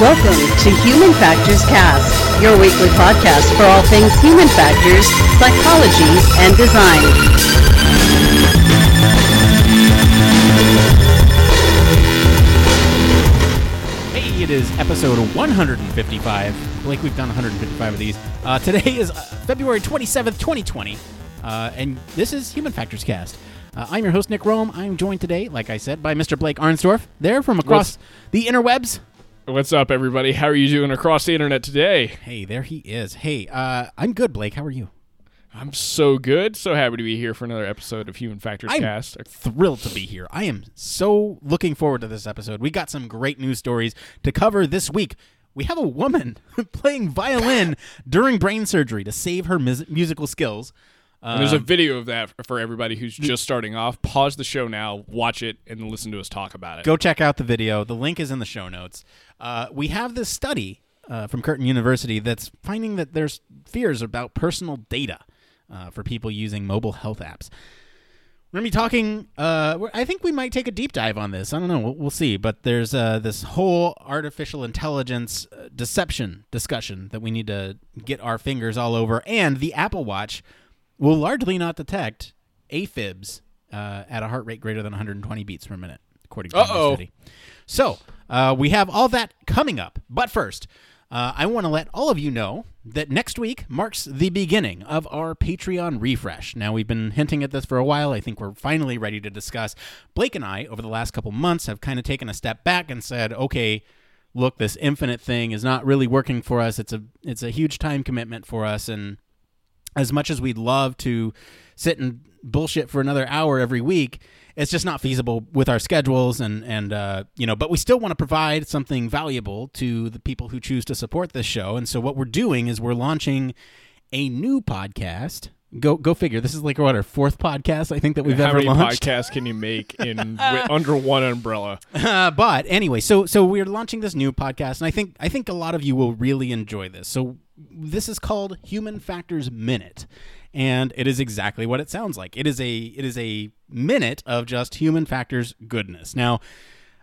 Welcome to Human Factors Cast, your weekly podcast for all things human factors, psychology, and design. Hey, it is episode 155. Blake, we've done 155 of these. Uh, today is uh, February 27th, 2020, uh, and this is Human Factors Cast. Uh, I'm your host, Nick Roome. I'm joined today, like I said, by Mr. Blake Arnsdorff, there from across the interwebs. What's up, everybody? How are you doing across the internet today? Hey, there he is. Hey, uh, I'm good, Blake. How are you? I'm so good. So happy to be here for another episode of Human Factors Cast. I'm Cast. thrilled to be here. I am so looking forward to this episode. We got some great news stories to cover this week. We have a woman playing violin during brain surgery to save her mus- musical skills. And there's a Um, video of that for everybody who's just starting off. Pause the show now, watch it, and listen to us talk about it. go check out the video. The link is in the show notes. Uh, we have this study uh, from Curtin University that's finding that there's fears about personal data uh, for people using mobile health apps. We're gonna be talking. Uh, I think we might take a deep dive on this. I don't know. We'll, we'll see. But there's uh, this whole artificial intelligence deception discussion that we need to get our fingers all over. And the Apple Watch will largely not detect AFibs uh, at a heart rate greater than 120 beats per minute, according to the study. So uh, we have all that coming up. But first, uh, I want to let all of you know that next week marks the beginning of our Patreon refresh. Now, we've been hinting at this for a while. I think we're finally ready to discuss. Blake and I, over the last couple months, have kind of taken a step back and said, okay, look, this infinite thing is not really working for us. It's a it's a huge time commitment for us, and as much as we'd love to sit and bullshit for another hour every week, it's just not feasible with our schedules and and uh, you know. But we still want to provide something valuable to the people who choose to support this show. And so what we're doing is we're launching a new podcast. Go go figure. This is like what our fourth podcast I think that we've How ever many launched. podcasts can you make in under one umbrella? Uh, but anyway, so so we're launching this new podcast, and I think I think a lot of you will really enjoy this. So this is called Human Factors Minute, and it is exactly what it sounds like. It is a it is a minute of just human factors goodness. Now.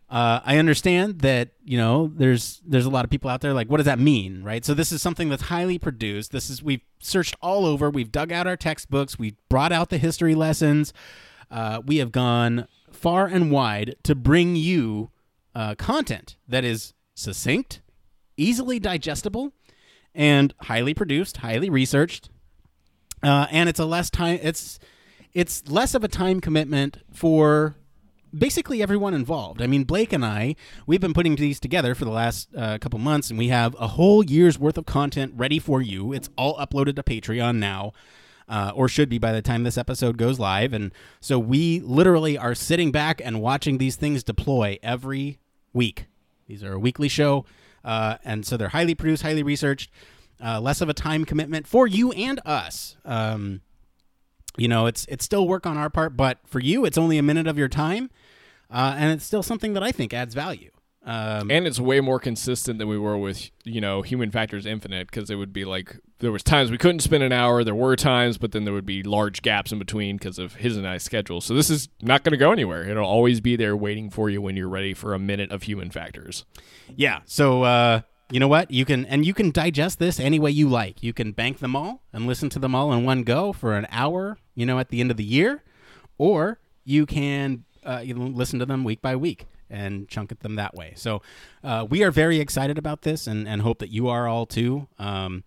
Uh, I understand that you know there's there's a lot of people out there like what does that mean right so this is something that's highly produced this is we've searched all over we've dug out our textbooks we've brought out the history lessons uh, we have gone far and wide to bring you uh, content that is succinct easily digestible and highly produced highly researched uh, and it's a less time it's it's less of a time commitment for basically everyone involved. I mean, Blake and I, we've been putting these together for the last uh, couple months, and we have a whole year's worth of content ready for you. It's all uploaded to Patreon now. Uh, or should be by the time this episode goes live. And so we literally are sitting back and watching these things deploy every week. These are a weekly show. Uh, and so they're highly produced, highly researched, uh, less of a time commitment for you and us. Um, you know, it's it's still work on our part, but for you, it's only a minute of your time, uh, and it's still something that I think adds value. Um, And it's way more consistent than we were with, you know, Human Factors Infinite because it would be like there was times we couldn't spend an hour, there were times, but then there would be large gaps in between because of his and I's schedule. So this is not going to go anywhere. It'll always be there waiting for you when you're ready for a minute of Human Factors. yeah. So uh, you know what? You can and you can digest this any way you like. You can bank them all and listen to them all in one go for an hour. You know, at the end of the year, or you can uh, you listen to them week by week and chunk at them that way. So uh, we are very excited about this and, and hope that you are all too. Um,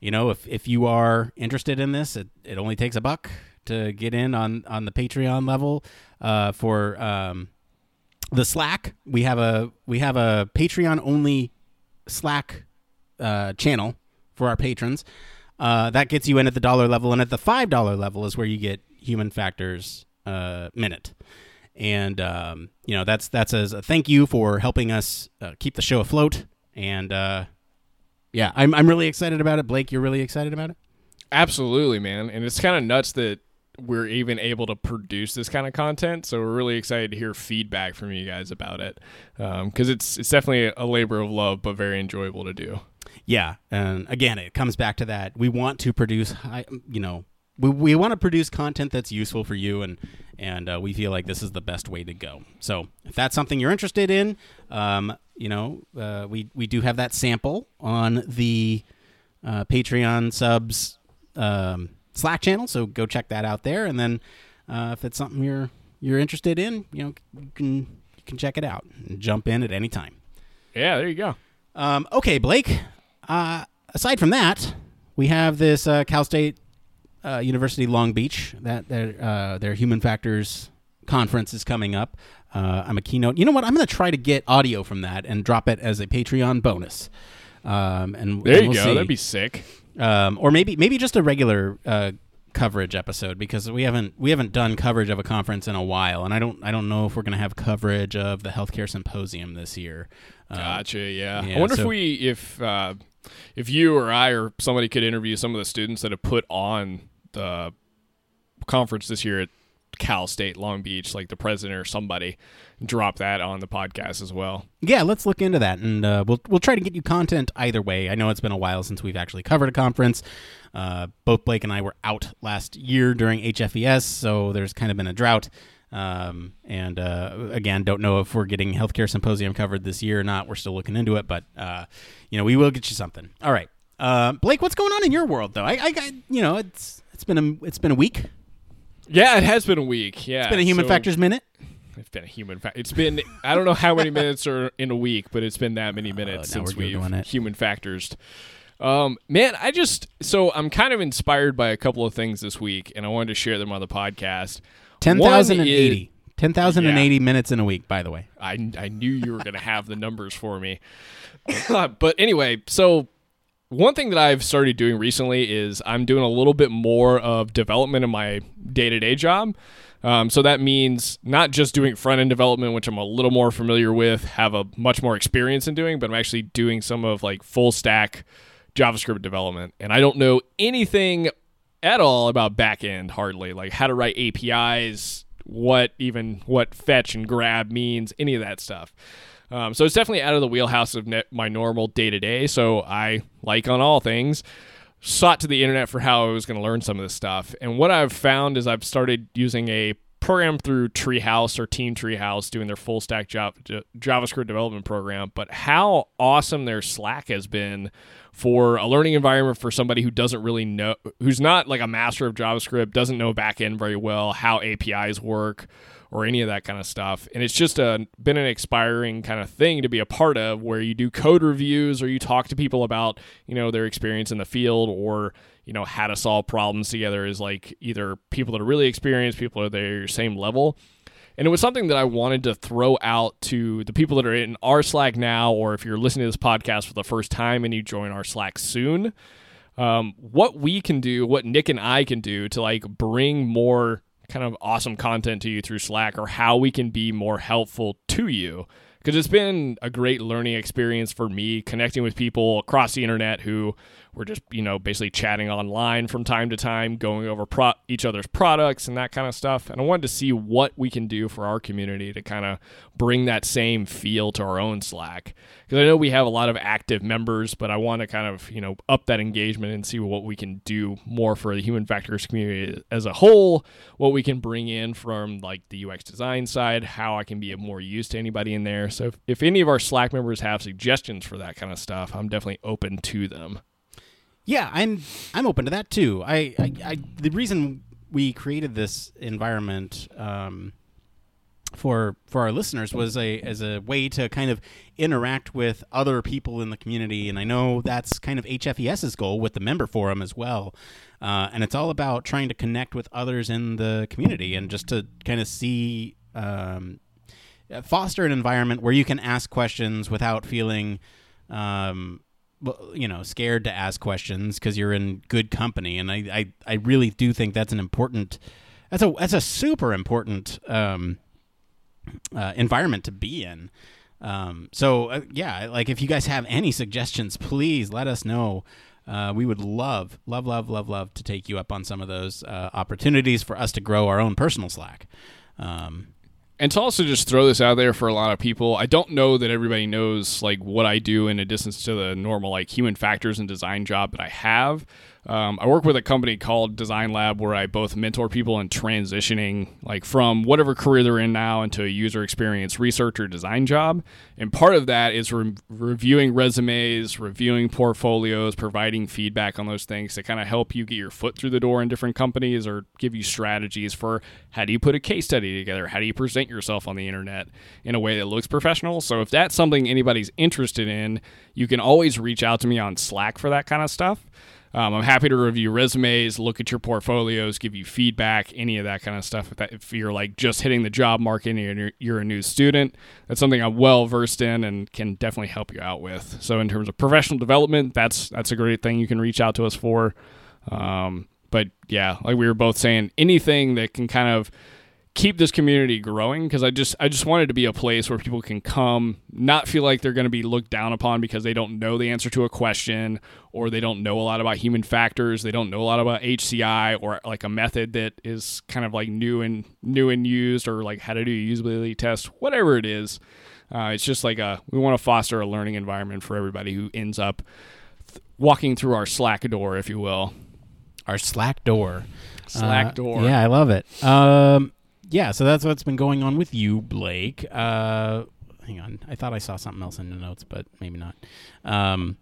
you know, if, if you are interested in this, it, it only takes a buck to get in on, on the Patreon level uh, for um, the Slack. We have a we have a Patreon only Slack uh, channel for our patrons. Uh, that gets you in at the dollar level, and at the five dollar level is where you get Human Factors uh, Minute. And um, you know that's that's as a thank you for helping us uh, keep the show afloat. And uh, yeah, I'm I'm really excited about it. Blake, you're really excited about it. Absolutely, man. And it's kind of nuts that we're even able to produce this kind of content. So we're really excited to hear feedback from you guys about it because it's it's definitely a labor of love, but very enjoyable to do. Yeah, and again, it comes back to that. We want to produce, high, you know, we, we want to produce content that's useful for you and and uh, we feel like this is the best way to go so if that's something you're interested in um, you know uh, we we do have that sample on the uh, patreon subs um, slack channel so go check that out there and then uh, if it's something you're you're interested in you know you can you can check it out and jump in at any time Yeah, there you go. um, okay, Blake. Uh, aside from that, we have this uh, Cal State uh, University Long Beach that their uh, their human factors conference is coming up. Uh, I'm a keynote. You know what? I'm going to try to get audio from that and drop it as a Patreon bonus. Um, and There and you we'll go. see. That'd be sick. Um, or maybe maybe just a regular uh, coverage episode because we haven't we haven't done coverage of a conference in a while, and I don't I don't know if we're going to have coverage of the healthcare symposium this year. Um, Gotcha. Yeah. yeah, I wonder if we, if, uh, if you or I or somebody could interview some of the students that have put on the conference this year at Cal State Long Beach, like the president or somebody, drop that on the podcast as well. Yeah, let's look into that, and uh, we'll we'll try to get you content either way. I know it's been a while since we've actually covered a conference. Uh, both Blake and I were out last year during HFES, so there's kind of been a drought. Um, and uh, again, don't know if we're getting healthcare symposium covered this year or not. We're still looking into it, but uh, you know we will get you something. All right, uh, Blake, what's going on in your world though? I, I, I you know it's it's been a it's been a week. Yeah, it has been a week. Yeah, It's been a human so- factors minute. Been a human fact. It's been I don't know how many minutes are in a week, but it's been that many minutes Uh, since we've it. human factors. Um, man, I just so I'm kind of inspired by a couple of things this week, and I wanted to share them on the podcast. Ten thousand and eighty. Ten thousand and eighty minutes in a week, by the way. I, I knew you were going to have the numbers for me. but anyway, so one thing that I've started doing recently is I'm doing a little bit more of development in my day to day job. Um, so that means not just doing front end development, which I'm a little more familiar with, have a much more experience in doing, but I'm actually doing some of like full stack JavaScript development. And I don't know anything at all about backend hardly, like how to write APIs, what even what fetch and grab means, any of that stuff. Um, so it's definitely out of the wheelhouse of ne- my normal day to day. So I, like on all things, sought to the internet for how I was going to learn some of this stuff. And what I've found is I've started using a program through Treehouse or Team Treehouse doing their full stack Java, JavaScript development program. But how awesome their Slack has been for a learning environment for somebody who doesn't really know, who's not like a master of JavaScript, doesn't know backend very well, how APIs work or any of that kind of stuff. And it's just a, been an inspiring kind of thing to be a part of where you do code reviews or you talk to people about, you know, their experience in the field or, you know, how to solve problems together is like either people that are really experienced, people that are their same level. And it was something that I wanted to throw out to the people that are in our Slack now, or if you're listening to this podcast for the first time and you join our Slack soon, um, what we can do, what Nick and I can do to like bring more kind of awesome content to you through Slack, or how we can be more helpful to you. Because it's been a great learning experience for me connecting with people across the internet who were just, you know, basically chatting online from time to time, going over pro- each other's products and that kind of stuff. And I wanted to see what we can do for our community to kind of bring that same feel to our own Slack. Because I know we have a lot of active members, but I want to kind of, you know, up that engagement and see what we can do more for the human factors community as a whole, what we can bring in from like the UX design side, how I can be of more use to anybody in there. So if, if any of our Slack members have suggestions for that kind of stuff, I'm definitely open to them. Yeah, I'm I'm open to that too. I, I, I the reason we created this environment um, for for our listeners was a as a way to kind of interact with other people in the community, and I know that's kind of HFES's goal with the member forum as well. Uh, and it's all about trying to connect with others in the community and just to kind of see um, foster an environment where you can ask questions without feeling um, you know, scared to ask questions because you're in good company, and I, I, I really do think that's an important, that's a that's a super important um, uh, environment to be in. Um, so uh, yeah, like if you guys have any suggestions, please let us know. Uh, we would love, love, love, love, love to take you up on some of those uh, opportunities for us to grow our own personal Slack. Um, and to also just throw this out there for a lot of people i don't know that everybody knows like what i do in addition to the normal like human factors and design job that i have Um, I work with a company called Design Lab where I both mentor people in transitioning, like from whatever career they're in now into a user experience research or design job. And part of that is re- reviewing resumes, reviewing portfolios, providing feedback on those things to kind of help you get your foot through the door in different companies or give you strategies for how do you put a case study together? How do you present yourself on the internet in a way that looks professional? So if that's something anybody's interested in, you can always reach out to me on Slack for that kind of stuff. Um, I'm happy to review resumes, look at your portfolios, give you feedback, any of that kind of stuff. If, that, if you're like just hitting the job market and you're, you're a new student, that's something I'm well versed in and can definitely help you out with. So in terms of professional development, that's that's a great thing you can reach out to us for. Um, but yeah, like we were both saying, anything that can kind of keep this community growing because I just I just wanted to be a place where people can come, not feel like they're going to be looked down upon because they don't know the answer to a question or they don't know a lot about human factors, they don't know a lot about HCI or like a method that is kind of like new and new and used or like how to do a usability test, whatever it is. Uh, it's just like a we want to foster a learning environment for everybody who ends up th- walking through our Slack door, if you will. Our Slack door. Slack Uh, door. Yeah, I love it. Um, yeah, so that's what's been going on with you, Blake. Uh, hang on, I thought I saw something else in the notes, but maybe not. Um,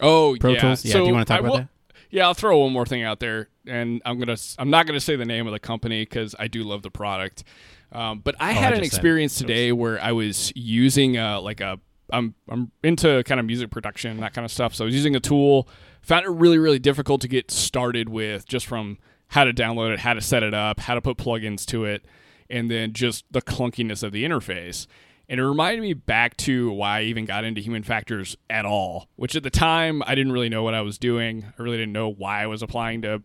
Oh, Pro yeah. Tools. Yeah, So do you want to talk I about will- that? Yeah, I'll throw one more thing out there, and I'm gonna I'm not gonna say the name of the company because I do love the product. Um, but I Oh, I had an said it. experience today where I was using uh, like a I'm I'm into kind of music production that kind of stuff. So I was using a tool, found it really really difficult to get started with just from how to download it, how to set it up, how to put plugins to it, and then just the clunkiness of the interface. And it reminded me back to why I even got into human factors at all, which at the time I didn't really know what I was doing. I really didn't know why I was applying to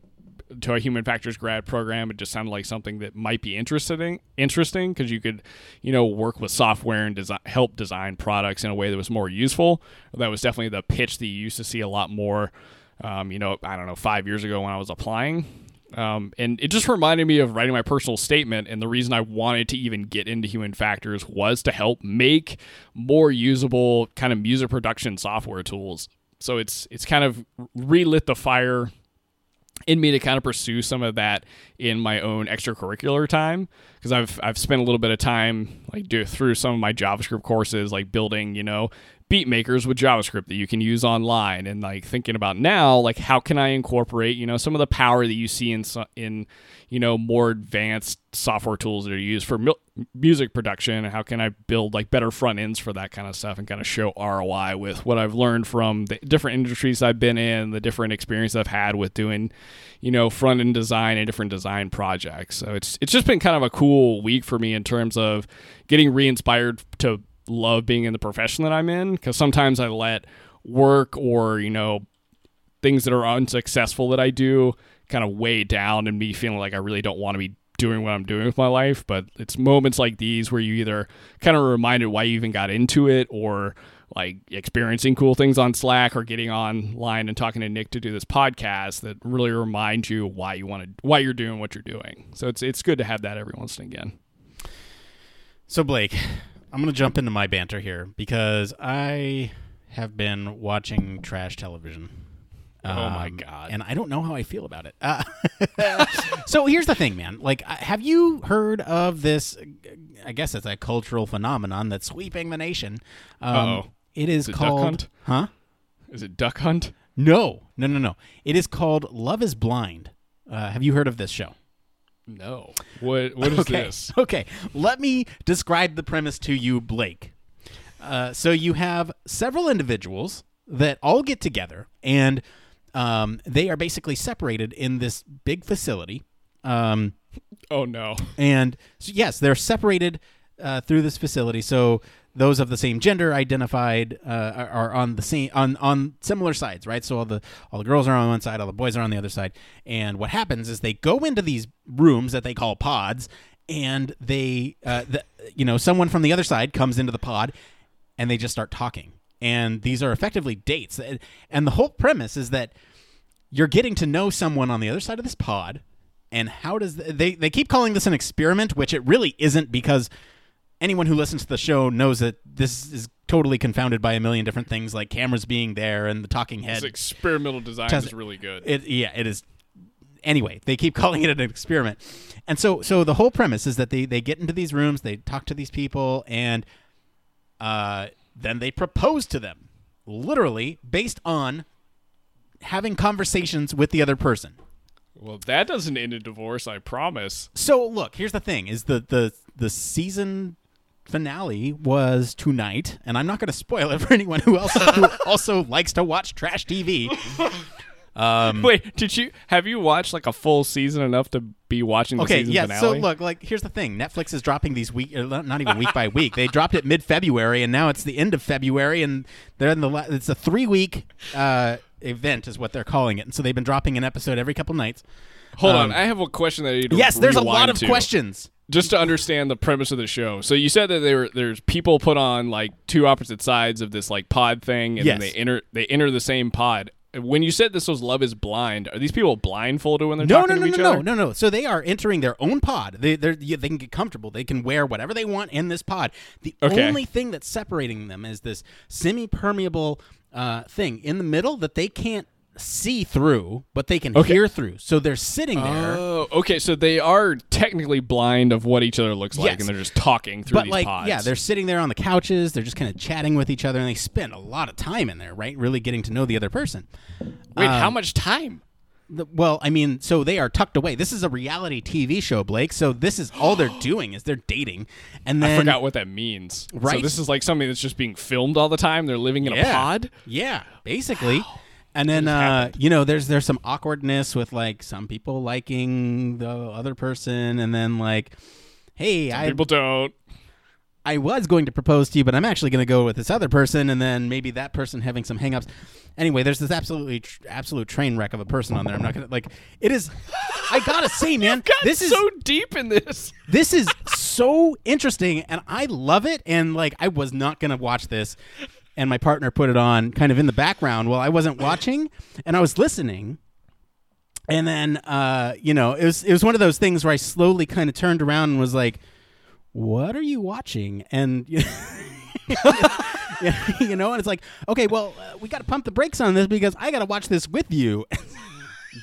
to a human factors grad program. It just sounded like something that might be interesting interesting because you could, you know, work with software and design, help design products in a way that was more useful. That was definitely the pitch that you used to see a lot more. Um, you know, I don't know, five years ago when I was applying. Um, and it just reminded me of writing my personal statement. And the reason I wanted to even get into human factors was to help make more usable kind of music production software tools. So it's it's kind of relit the fire in me to kind of pursue some of that in my own extracurricular time because I've I've spent a little bit of time like do through some of my JavaScript courses like building you know beat makers with JavaScript that you can use online and like thinking about now like how can I incorporate you know some of the power that you see in in you know more advanced software tools that are used for mu- music production and how can I build like better front ends for that kind of stuff and kind of show ROI with what I've learned from the different industries I've been in the different experience I've had with doing you know front end design and different design projects. So it's it's just been kind of a cool week for me in terms of getting re-inspired to love being in the profession that I'm in because sometimes I let work or you know things that are unsuccessful that I do kind of weigh down and me feeling like I really don't want to be doing what I'm doing with my life. But it's moments like these where you either kind of reminded why you even got into it or like experiencing cool things on Slack or getting online and talking to Nick to do this podcast that really remind you why you want to why you're doing what you're doing. So it's it's good to have that every once and again. So Blake, I'm gonna jump into my banter here because I have been watching trash television. Oh my Um, God. And I don't know how I feel about it. Uh, so here's the thing, man. Like, have you heard of this? I guess it's a cultural phenomenon that's sweeping the nation. Um, Uh-oh. It is Is it called, Hunt? huh? Is it Duck Hunt? No, no, no, no. It is called Love Is Blind. Uh, have you heard of this show? No. What what is okay. this? Okay, let me describe the premise to you, Blake. Uh, so you have several individuals that all get together, and um, they are basically separated in this big facility. Um, Oh no. and so, yes, they're separated uh, through this facility. So those of the same gender identified uh, are, on the same on on similar sides, right? So all the all the girls are on one side, all the boys are on the other side. And what happens is they go into these rooms that they call pods, and they, uh, the, you know, someone from the other side comes into the pod, and they just start talking. And these are effectively dates. And the whole premise is that you're getting to know someone on the other side of this pod and how does th- they they keep calling this an experiment which it really isn't because anyone who listens to the show knows that this is totally confounded by a million different things like cameras being there and the talking head. This experimental design Test- is really good. It yeah, it is. Anyway, they keep calling it an experiment, and so so the whole premise is that they they get into these rooms, they talk to these people, and uh, then they propose to them, literally based on having conversations with the other person. well, that doesn't end in divorce, I promise. So look, here's the thing: is the the the season finale was tonight, and I'm not going to spoil it for anyone who else who also likes to watch trash TV. Um, Wait, did you have you watched like a full season enough to be watching the Okay, season yeah. finale? So look, like here's the thing: Netflix is dropping these week, uh, not even week by week. They dropped it mid-February, and now it's the end of February, and they're in the. La- it's a three-week uh, event, is what they're calling it. And so they've been dropping an episode every couple nights. Hold um, on, I have a question that need Yes, there's a lot of to. questions. Just to understand the premise of the show. So you said that there there's people put on like two opposite sides of this like pod thing, and then Yes. they enter they enter the same pod. When you said this was Love Is Blind, are these people blindfolded when they're No, talking no, no, to each no, other? no, no, no. no. So they are entering their own pod. They they can get comfortable. They can wear whatever they want in this pod. The Okay. only thing that's separating them is this semi-permeable uh, thing in the middle that they can't see through, but they can Okay. hear through. So they're sitting there. Oh, okay. So they are technically blind of what each other looks like, Yes. and they're just talking through but these like pods. yeah they're sitting there on the couches they're just kind of chatting with each other and they spend a lot of time in there right really getting to know the other person Wait, how um, much time? The- well i mean so they are tucked away this is a reality tv show blake so this is all they're doing is they're dating and then I forgot what that means. Right. So this is like something that's just being filmed all the time. They're living in a pod. yeah basically and then uh, you know there's there's some awkwardness with like some people liking the other person and then like hey i People don't. I was going to propose to you, but I'm actually going to go with this other person, and then maybe that person having some hangups. Anyway, there's this absolutely tr- absolute train wreck of a person on there. I'm not gonna like. It is. I gotta say, man, this is so deep in this. this is so interesting, and I love it. And like, I was not gonna watch this, and my partner put it on kind of in the background while I wasn't watching, and I was listening. And then, uh, you know, it was it was one of those things where I slowly kind of turned around and was like, "What are you watching?" And you know, and it's like, okay, well, uh, we got to pump the brakes on this because I got to watch this with you.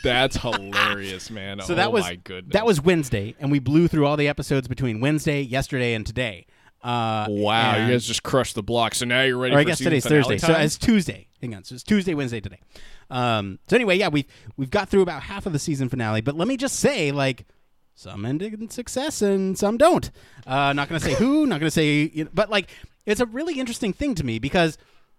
That's hilarious, man. so oh that was my goodness. that was Wednesday, and we blew through all the episodes between Wednesday, yesterday, and today. Uh, wow. You guys just crushed the block. So now you're ready. or I for guess today's Thursday, time? so it's Tuesday. Hang on, so it's Tuesday, Wednesday, today. Um, so anyway, yeah, we've we've got through about half of the season finale, but let me just say, like, some ended in success and some don't. Uh, not gonna say who, not gonna say, you know, but like, it's a really interesting thing to me because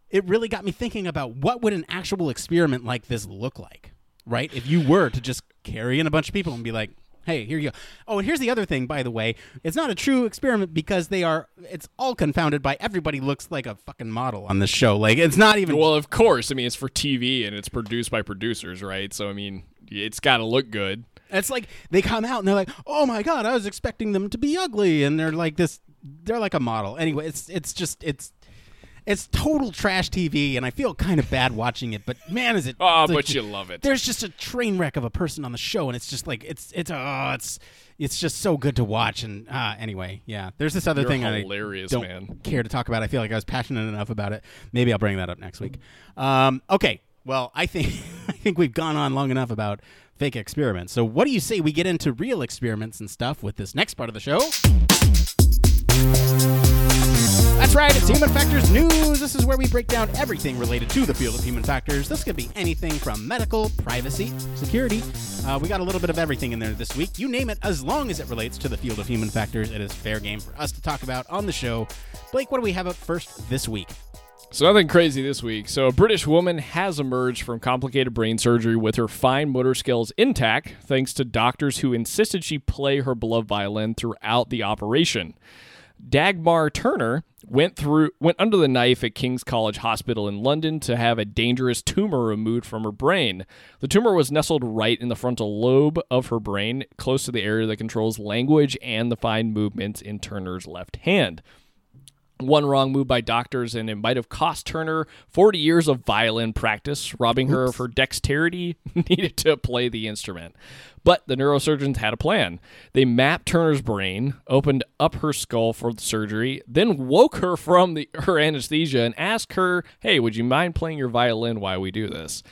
it really got me thinking about what would an actual experiment like this look like, right? If you were to just carry in a bunch of people and be like. Hey, here you go. Oh, and here's the other thing, by the way. It's not a true experiment because they are. It's all confounded by everybody looks like a fucking model on this show. Like it's not even. Well, of course. I mean, it's for TV and it's produced by producers, right? So I mean, it's got to look good. It's like they come out and they're like, "Oh my god, I was expecting them to be ugly," and they're like this. They're like a model. Anyway, it's it's just it's it's total trash TV, and I feel kind of bad watching it. But man, is it? Oh, like- but you love it. There's just a train wreck of a person on the show, and it's just like it's it's oh, it's it's just so good to watch. And uh, anyway, yeah, there's this other You're thing hilarious, I don't man. care to talk about. I feel like I was passionate enough about it. Maybe I'll bring that up next week. Um, okay, well, I think I think we've gone on long enough about fake experiments. So, what do you say we get into real experiments and stuff with this next part of the show? That's right, it's Human Factors News. This is where we break down everything related to the field of human factors. This could be anything from medical, privacy, security. Uh, we got a little bit of everything in there this week. You name it, as long as it relates to the field of human factors, it is fair game for us to talk about on the show. Blake, what do we have up first this week? So nothing crazy this week. So a British woman has emerged from complicated brain surgery with her fine motor skills intact, thanks to doctors who insisted she play her beloved violin throughout the operation. Dagmar Turner went through went under the knife at King's College Hospital in London to have a dangerous tumor removed from her brain. The tumor was nestled right in the frontal lobe of her brain, close to the area that controls language and the fine movements in Turner's left hand. One wrong move by doctors, and it might have cost Turner 40 years of violin practice, robbing her of her dexterity needed to play the instrument. But the neurosurgeons had a plan. They mapped Turner's brain, opened up her skull for the surgery, then woke her from the, her anesthesia and asked her, Hey, would you mind playing your violin while we do this?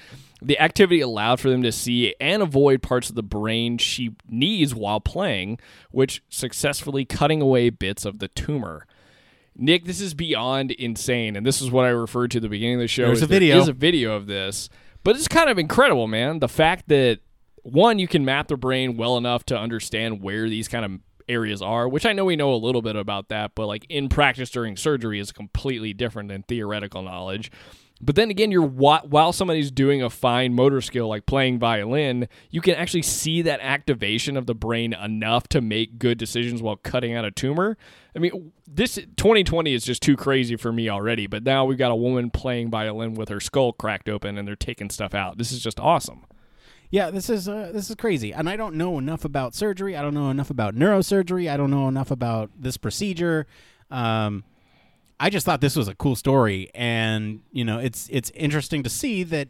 The activity allowed for them to see and avoid parts of the brain she needs while playing, which successfully cutting away bits of the tumor. Nick, this is beyond insane, and this is what I referred to at the beginning of the show. There's a video. There is a video of this, but it's kind of incredible, man. The fact that one, you can map the brain well enough to understand where these kind of areas are, which I know we know a little bit about that, but like in practice during surgery is completely different than theoretical knowledge. But then again, you're while somebody's doing a fine motor skill like playing violin, you can actually see that activation of the brain enough to make good decisions while cutting out a tumor. I mean, this 2020 is just too crazy for me already. But now we've got a woman playing violin with her skull cracked open, and they're taking stuff out. This is just awesome. Yeah, this is uh, this is crazy, and I don't know enough about surgery. I don't know enough about neurosurgery. I don't know enough about this procedure. Um, I just thought this was a cool story, and you know, it's it's interesting to see that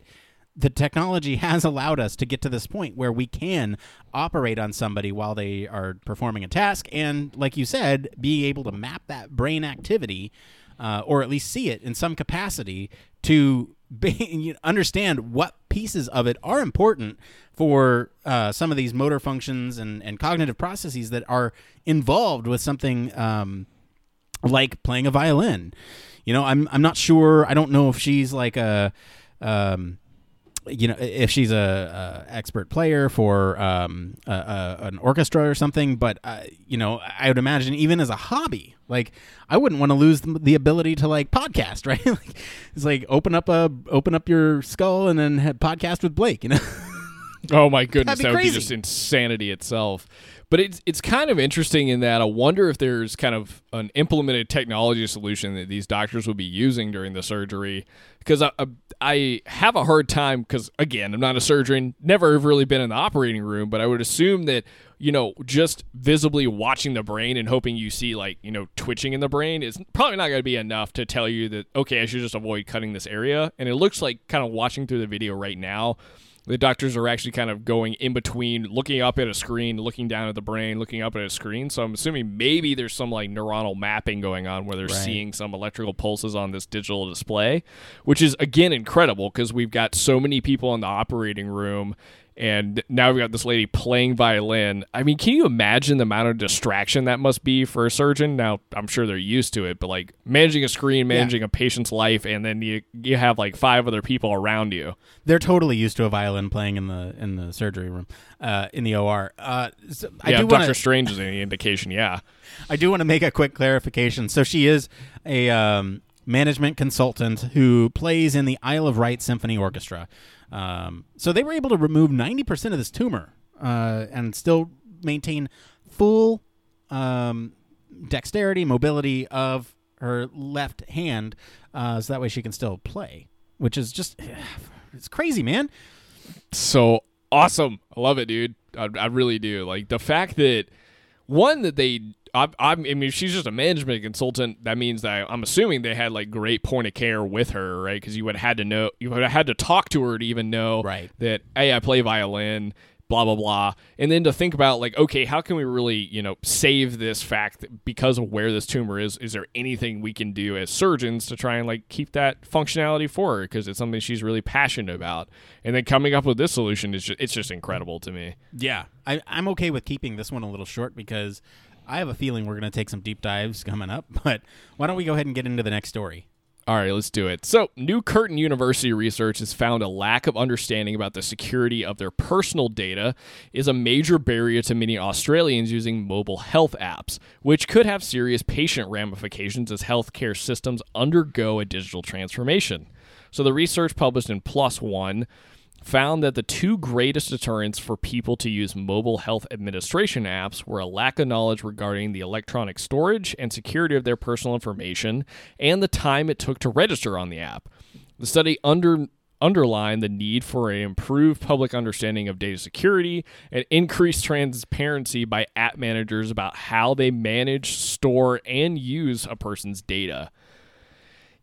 the technology has allowed us to get to this point where we can operate on somebody while they are performing a task, and like you said, be able to map that brain activity, uh, or at least see it in some capacity to be, understand what pieces of it are important for uh, some of these motor functions and, and cognitive processes that are involved with something. Um, like playing a violin. You know, I'm I'm not sure. I don't know if she's like a um, you know if she's a, a expert player for um, a, a, an orchestra or something but uh, you know i would imagine even as a hobby like i wouldn't want to lose the, ability to like podcast right like, it's like open up a open up your skull and then podcast with blake you know oh my goodness that would be just insanity itself. But it's it's kind of interesting in that I wonder if there's kind of an implemented technology solution that these doctors would be using during the surgery. Because I, I have a hard time because again I'm not a surgeon never have really been in the operating room but I would assume that you know just visibly watching the brain and hoping you see like you know twitching in the brain is probably not going to be enough to tell you that okay I should just avoid cutting this area. And it looks like kind of watching through the video right now the doctors are actually kind of going in between looking up at a screen looking down at the brain looking up at a screen so i'm assuming maybe there's some like neuronal mapping going on where they're Right. seeing some electrical pulses on this digital display which is again incredible because we've got so many people in the operating room and now we've got this lady playing violin. I mean, can you imagine the amount of distraction that must be for a surgeon? Now, I'm sure they're used to it, but like managing a screen, managing a patient's life, and then you you have like five other people around you. they're totally used to a violin playing in the in the surgery room uh, in the or uh, so i yeah, do Doctor to Strange is any indication. Yeah, I do want to make a quick clarification. So she is a um, management consultant who plays in the Isle of Wight Symphony Orchestra. Um, so they were able to remove 90% of this tumor uh, and still maintain full um, dexterity, mobility of her left hand, uh, so that way she can still play, which is just it's crazy, man. so awesome. I love it, dude. I, I really do. Like the fact that one that they. I, I I mean, if she's just a management consultant. That means that I'm assuming they had like great point of care with her, right? Because you would have had to know, you would have had to talk to her to even know Right. that hey, I play violin, blah blah blah, and then to think about like, okay, how can we really, you know, save this fact because of where this tumor is? Is there anything we can do as surgeons to try and like keep that functionality for her? Because it's something she's really passionate about, and then coming up with this solution is just, it's just incredible to me. Yeah, I, I'm okay with keeping this one a little short because I have a feeling we're going to take some deep dives coming up. But why don't we go ahead and get into the next story? All right, let's do it. So, New Curtin University research has found a lack of understanding about the security of their personal data is a major barrier to many Australians using mobile health apps, which could have serious patient ramifications as healthcare systems undergo a digital transformation. So, the research published in One found that the two greatest deterrents for people to use mobile health administration apps were a lack of knowledge regarding the electronic storage and security of their personal information and the time it took to register on the app. The study under the need for an improved public understanding of data security and increased transparency by app managers about how they manage, store, and use a person's data.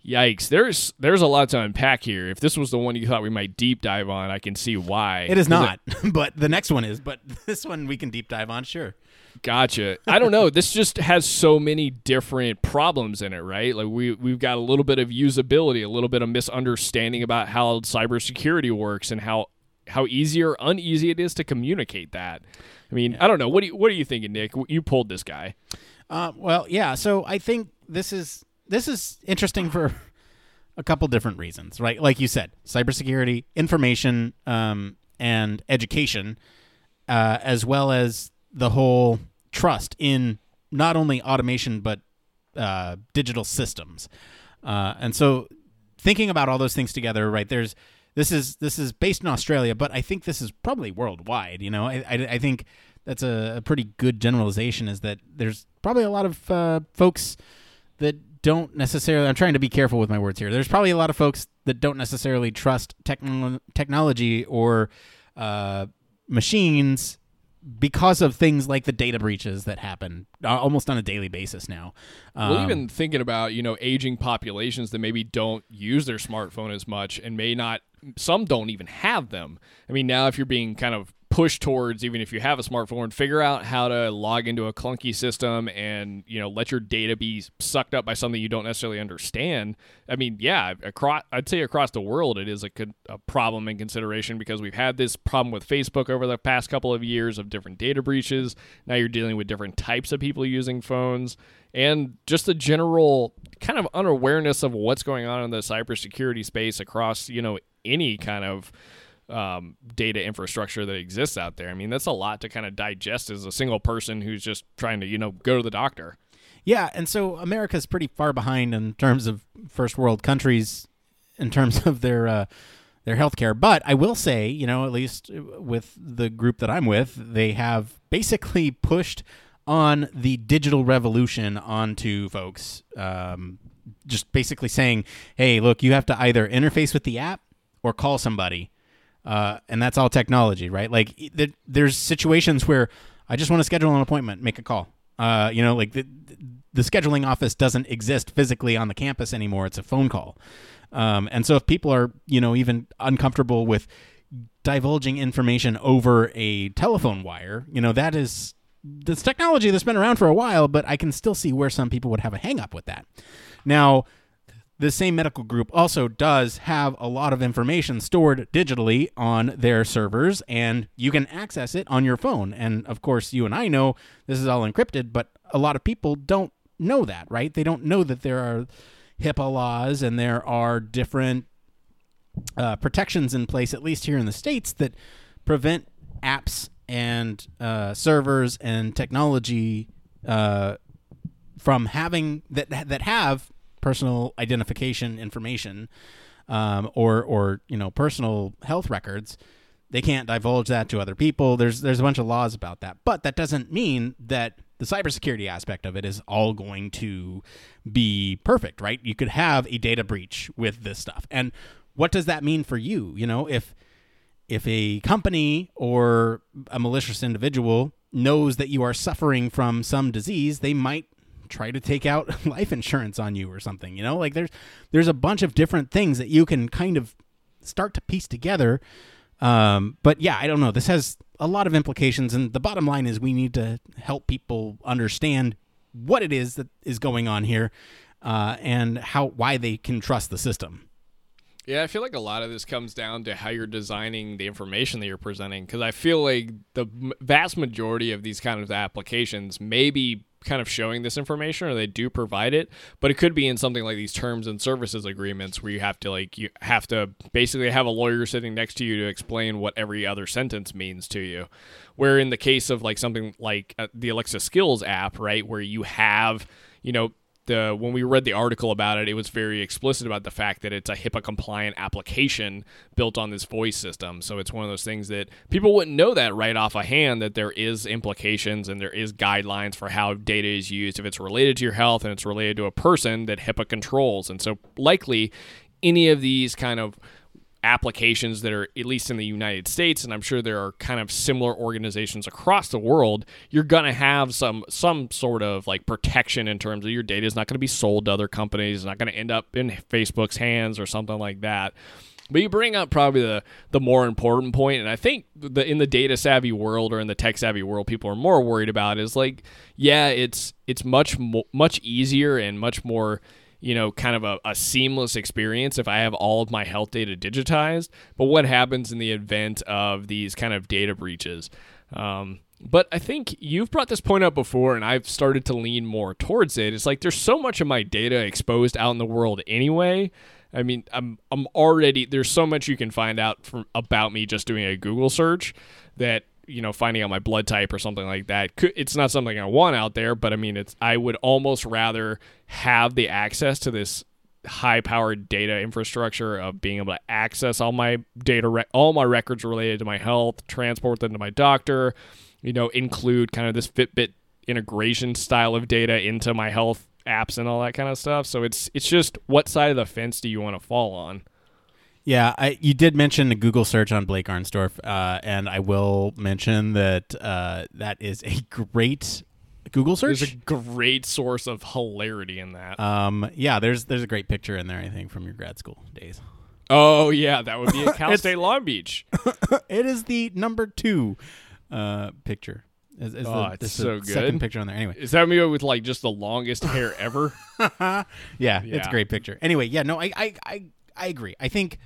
Yikes! There's there's a lot to unpack here. If this was the one you thought we might deep dive on, I can see why. It is not, but the next one is. But this one we can deep dive on, sure. Gotcha. I don't know. This just has so many different problems in it, right? Like we we've got a little bit of usability, a little bit of misunderstanding about how cybersecurity works and how how easy or uneasy it is to communicate that. I mean, I don't know. What do you, what are you thinking, Nick? You pulled this guy. Uh, well, yeah. So I think this is this is interesting for a couple different reasons, right? Like you said, cybersecurity, information, um, and education, uh, as well as the whole trust in not only automation but uh, digital systems. Uh, and so, thinking about all those things together, right? There's this is this is based in Australia, but I think this is probably worldwide. You know, I, I, I think that's a, a, pretty good generalization. Is that there's probably a lot of uh, folks that don't necessarily I'm trying to be careful with my words here. There's probably a lot of folks that don't necessarily trust techn- technology or uh, machines because of things like the data breaches that happen uh, almost on a daily basis now. Um, well, even thinking about you know aging populations that maybe don't use their smartphone as much and may not, some don't even have them. I mean, now if you're being kind of push towards even if you have a smartphone figure out how to log into a clunky system and you know let your data be sucked up by something you don't necessarily understand. I mean yeah across i'd say across the world it is a, a problem in consideration because we've had this problem with facebook over the past couple of years of different data breaches. Now you're dealing with different types of people using phones. And just the general kind of unawareness of what's going on in the cybersecurity space across you know any kind of um, data infrastructure that exists out there. I mean, that's a lot to kind of digest as a single person who's just trying to, you know, go to the doctor. Yeah, and so America's pretty far behind in terms of first world countries in terms of their uh, their healthcare. But I will say, you know, at least with the group that I'm with, they have basically pushed on the digital revolution onto folks. Um, just basically saying, hey, look, you have to either interface with the app or call somebody uh, and that's all technology, right? Like th- there's situations where I just want to schedule an appointment, make a call. Uh, you know, like the, the scheduling office doesn't exist physically on the campus anymore; it's a phone call. Um, and so if people are, you know, even uncomfortable with divulging information over a telephone wire, you know, that is this technology that's been around for a while, but I can still see where some people would have a hang up with that. Now, the same medical group also does have a lot of information stored digitally on their servers, and you can access it on your phone. And of course, you and I know this is all encrypted, but a lot of people don't know that, right? They don't know that there are HIPAA laws and there are different uh, protections in place, at least here in the States, that prevent apps and uh, servers and technology uh, from having that that have personal identification information um, or or you know personal health records they can't divulge that to other people. There's there's a bunch of laws about that. But that doesn't mean that the cybersecurity aspect of it is all going to be perfect right? You could have a data breach with this stuff. And what does that mean for you? You know if if a company or a malicious individual knows that you are suffering from some disease they might try to take out life insurance on you or something you know? Like there's there's a bunch of different things that you can kind of start to piece together. Um, but yeah i don't know. This has a lot of implications and the bottom line is we need to help people understand what it is that is going on here uh, and how why they can trust the system. Yeah, I feel like a lot of this comes down to how you're designing the information that you're presenting. Because I feel like the vast majority of these kind of applications may be kind of showing this information or they do provide it but it could be in something like these terms and services agreements where you have to like you have to basically have a lawyer sitting next to you to explain what every other sentence means to you. Where in the case of like something like uh, the alexa skills app right where you have you know the when we read the article about it, it was very explicit about the fact that it's a HIPAA compliant application built on this voice system. So it's one of those things that people wouldn't know that right off a hand that there is implications and there is guidelines for how data is used if it's related to your health and it's related to a person that HIPAA controls. And so likely any of these kind of applications that are at least in the United States, and I'm sure there are kind of similar organizations across the world. You're gonna have some some sort of like protection in terms of your data is not going to be sold to other companies, it's not going to end up in Facebook's hands or something like that. But you bring up probably the the more important point, and I think the in the data savvy world or in the tech savvy world, people are more worried about is like, yeah, it's it's much mo- much easier and much more you know, kind of a, a, seamless experience if I have all of my health data digitized. But what happens in the event of these kind of data breaches? Um, but I think you've brought this point up before, and I've started to lean more towards it. It's like there's so much of my data exposed out in the world anyway. I mean, I'm I'm already there's so much you can find out from about me just doing a Google search that you know finding out my blood type or something like that. It's not something i want out there but i mean it's i would almost rather have the access to this high powered data infrastructure of being able to access all my data all my records related to my health transport them to my doctor you know include kind of this fitbit integration style of data into my health apps and all that kind of stuff. So it's it's just what side of the fence do you want to fall on yeah, I, you did mention the Google search on Blake Arnsdorff, uh, and I will mention that uh, that is a great Google search. There's a great source of hilarity in that. Um, yeah, there's there's a great picture in there. I think from your grad school days. Oh yeah, that would be at Cal State Long Beach. it is the number two uh, picture. Is, is oh, the, it's so good. Second picture on there. Anyway, is that me with like just the longest hair ever? yeah, Yeah. it's a great picture. Anyway, yeah, no, I, I, I, I agree. I think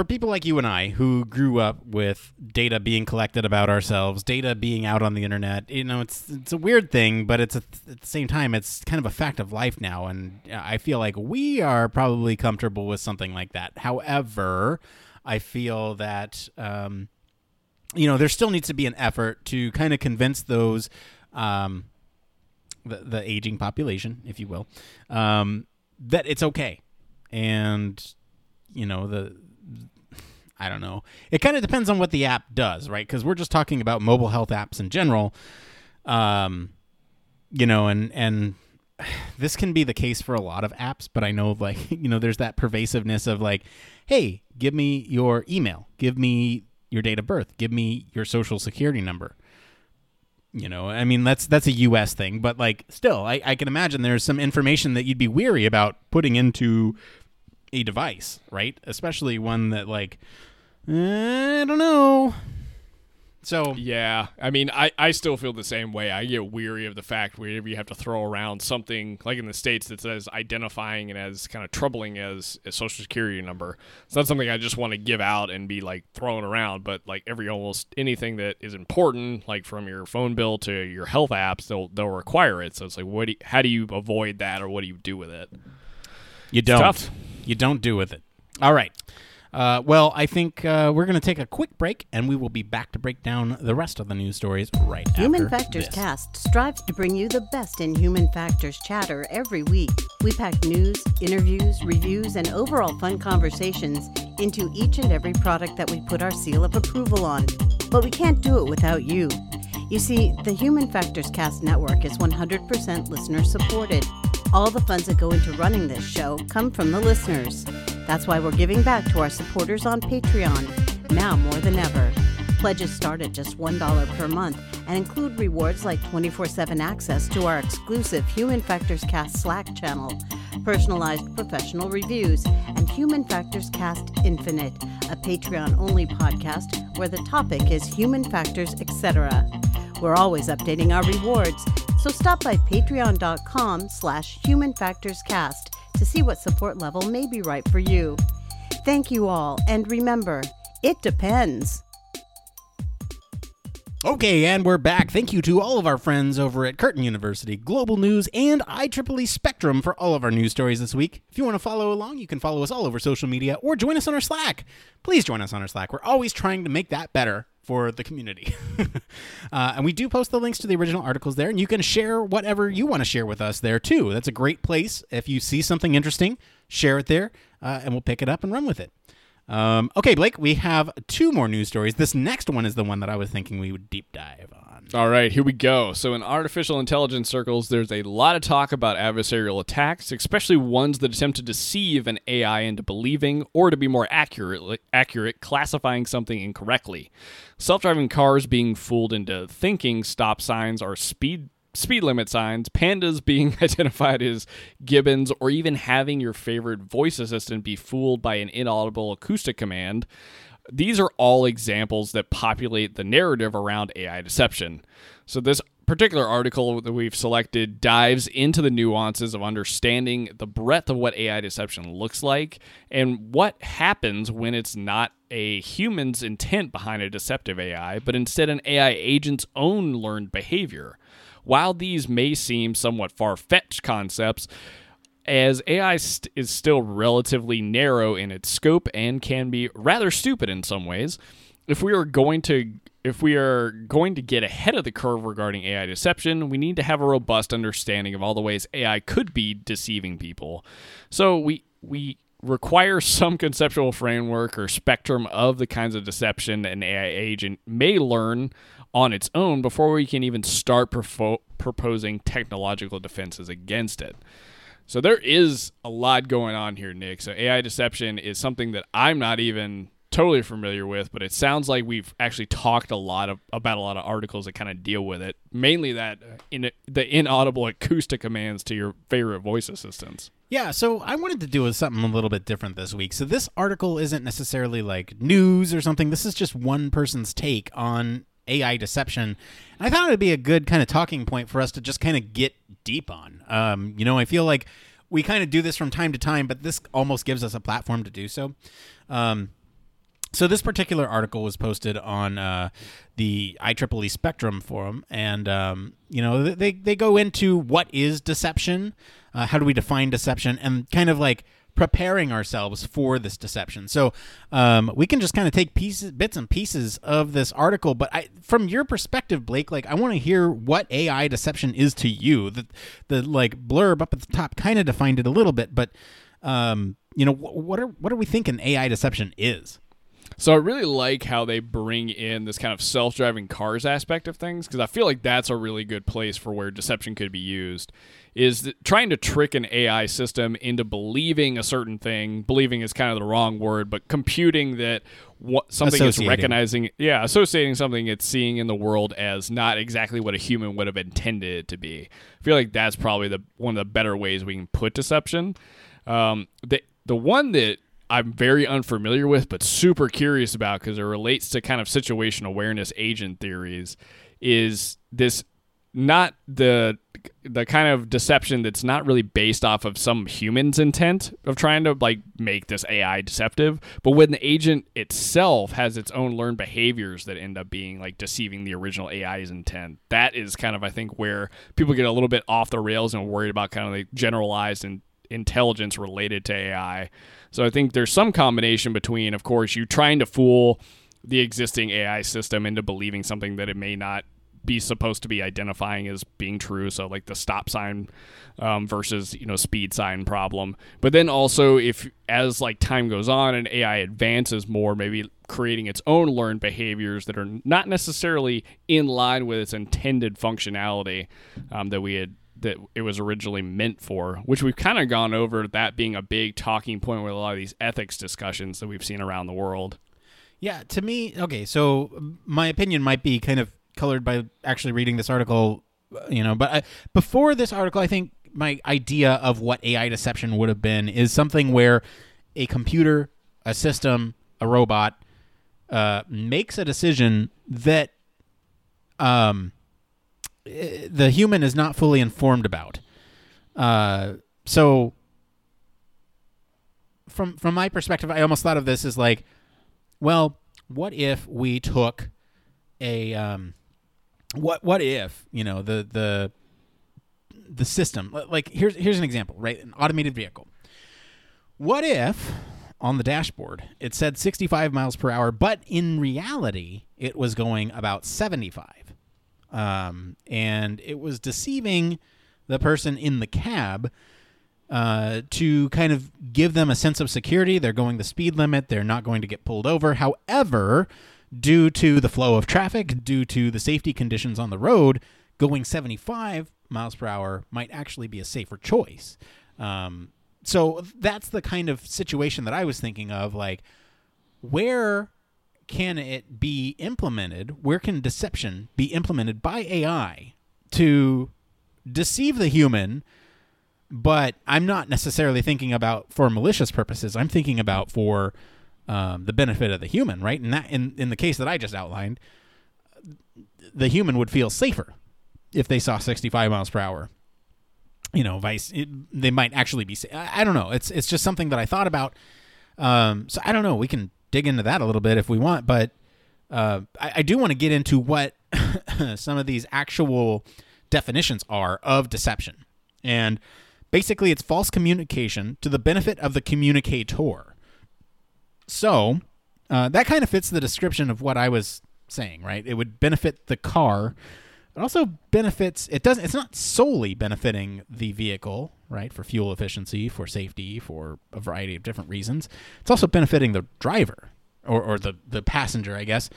for people like you and I who grew up with data being collected about ourselves, data being out on the internet, you know, it's it's a weird thing, but it's a, at the same time it's kind of a fact of life now, and I feel like we are probably comfortable with something like that. However, I feel that um, you know there still needs to be an effort to kind of convince those um, the the aging population, if you will, um, that it's okay, and you know the I don't know. It kind of depends on what the app does, right? Because we're just talking about mobile health apps in general. Um, you know, and and this can be the case for a lot of apps, but I know like you know there's that pervasiveness of like, hey, give me your email, give me your date of birth, give me your social security number. You know, I mean that's that's a U.S. thing, but like still, I, I can imagine there's some information that you'd be weary about putting into a device, right? Especially one that like eh, I don't know. So Yeah, I mean, I, I still feel the same way. I get weary of the fact whenever you have to throw around something like in the states that's as identifying and as kind of troubling as a social security number. It's not something I just want to give out and be like throwing around, but like every almost anything that is important, like from your phone bill to your health apps, they'll they'll require it. So it's like, what? Do you, how do you avoid that, or what do you do with it? you don't. You don't do with it. All right. Uh, well, I think uh, we're going to take a quick break, and we will be back to break down the rest of the news stories right now. Human after Factors this. Cast strives to bring you the best in human factors chatter every week. We pack news, interviews, reviews, and overall fun conversations into each and every product that we put our seal of approval on. But we can't do it without you. You see, the Human Factors Cast network is 100% listener supported. All the funds that go into running this show come from the listeners. That's why we're giving back to our supporters on Patreon, now more than ever. Pledges start at just $1 per month and include rewards like 24 7 access to our exclusive Human Factors Cast Slack channel, personalized professional reviews, and Human Factors Cast Infinite, a Patreon only podcast where the topic is human factors, etc. We're always updating our rewards, so stop by patreon.com slash humanfactorscast to see what support level may be right for you. Thank you all, and remember, it depends. Okay, and we're back. Thank you to all of our friends over at Curtin University, Global News, and IEEE Spectrum for all of our news stories this week. If you want to follow along, you can follow us all over social media or join us on our Slack. Please join us on our Slack. We're always trying to make that better for the community. uh, and we do post the links to the original articles there, and you can share whatever you want to share with us there too. That's a great place. If you see something interesting, share it there, uh, and we'll pick it up and run with it. Um, okay, Blake, we have two more news stories. This next one is the one that I was thinking we would deep dive. All right, here we go. So, in artificial intelligence circles, there's a lot of talk about adversarial attacks, especially ones that attempt to deceive an AI into believing, or to be more accurate, accurate classifying something incorrectly. Self driving cars being fooled into thinking stop signs are speed speed limit signs, pandas being identified as gibbons, or even having your favorite voice assistant be fooled by an inaudible acoustic command. These are all examples that populate the narrative around AI deception. So, this particular article that we've selected dives into the nuances of understanding the breadth of what AI deception looks like and what happens when it's not a human's intent behind a deceptive AI, but instead an AI agent's own learned behavior. While these may seem somewhat far fetched concepts, as AI st- is still relatively narrow in its scope and can be rather stupid in some ways, if we are going to if we are going to get ahead of the curve regarding AI deception, we need to have a robust understanding of all the ways AI could be deceiving people. So we we require some conceptual framework or spectrum of the kinds of deception an AI agent may learn on its own before we can even start proposing technological defenses against it. So there is a lot going on here, Nick. So AI deception is something that I'm not even totally familiar with, but it sounds like we've actually talked a lot of, about a lot of articles that kind of deal with it. Mainly that uh, in the inaudible acoustic commands to your favorite voice assistants. Yeah, so I wanted to do something a little bit different this week. So this article isn't necessarily like news or something. This is just one person's take on AI deception. And I thought it would be a good kind of talking point for us to just kind of get deep on. Um, you know, I feel like we kind of do this from time to time, but this almost gives us a platform to do so. Um, so this particular article was posted on uh, the IEEE Spectrum forum, and um, you know they they go into what is deception, uh, how do we define deception, and kind of like preparing ourselves for this deception. So um, we can just kind of take pieces, bits and pieces of this article. But I, from your perspective, Blake, like I want to hear what AI deception is to you. The the like blurb up at the top kind of defined it a little bit, but um, you know wh- what are what are we thinking AI deception is? So I really like how they bring in this kind of self-driving cars aspect of things because I feel like that's a really good place for where deception could be used. Is trying to trick an AI system into believing a certain thing. Believing is kind of the wrong word, but computing that what something is recognizing, yeah, associating something it's seeing in the world as not exactly what a human would have intended it to be. I feel like that's probably the one of the better ways we can put deception. Um, the the one that I'm very unfamiliar with, but super curious about because it relates to kind of situation awareness agent theories. Is this not the the kind of deception that's not really based off of some human's intent of trying to like make this AI deceptive, but when the agent itself has its own learned behaviors that end up being like deceiving the original AI's intent. That is kind of I think where people get a little bit off the rails and worried about kind of like generalized and intelligence related to AI. So I think there's some combination between, of course, you trying to fool the existing AI system into believing something that it may not be supposed to be identifying as being true. So like the stop sign um, versus you know speed sign problem. But then also if as like time goes on and AI advances more, maybe creating its own learned behaviors that are not necessarily in line with its intended functionality um, that we had that it was originally meant for, which we've kind of gone over that being a big talking point with a lot of these ethics discussions that we've seen around the world. Yeah, to me, okay, so my opinion might be kind of colored by actually reading this article, you know, but I, before this article, I think my idea of what AI deception would have been is something where a computer, a system, a robot uh, makes a decision that um, the human is not fully informed about. Uh, so from from my perspective, I almost thought of this as like, well, what if we took a um, what what if you know the the the system like here's here's an example right? An automated vehicle. What if on the dashboard it said 65 miles per hour but in reality it was going about 75 um, and it was deceiving the person in the cab uh, to kind of give them a sense of security. They're going the speed limit. They're not going to get pulled over. However, due to the flow of traffic, due to the safety conditions on the road, going 75 miles per hour might actually be a safer choice. Um, so that's the kind of situation that I was thinking of. Like, where can it be implemented? Where can deception be implemented by AI to deceive the human? But I'm not necessarily thinking about for malicious purposes. I'm thinking about for um, the benefit of the human, right? And that, in in the case that I just outlined, the human would feel safer if they saw 65 miles per hour. You know, vice it, they might actually be. I, I don't know. It's it's just something that I thought about. Um, so I don't know. We can dig into that a little bit if we want, but uh, I, I do want to get into what some of these actual definitions are of deception. And basically, it's false communication to the benefit of the communicator. So uh, that kind of fits the description of what I was saying, right? It would benefit the car. It also benefits. It doesn't. It's not solely benefiting the vehicle, right? For fuel efficiency, for safety, for a variety of different reasons. It's also benefiting the driver or, or the the passenger, I guess.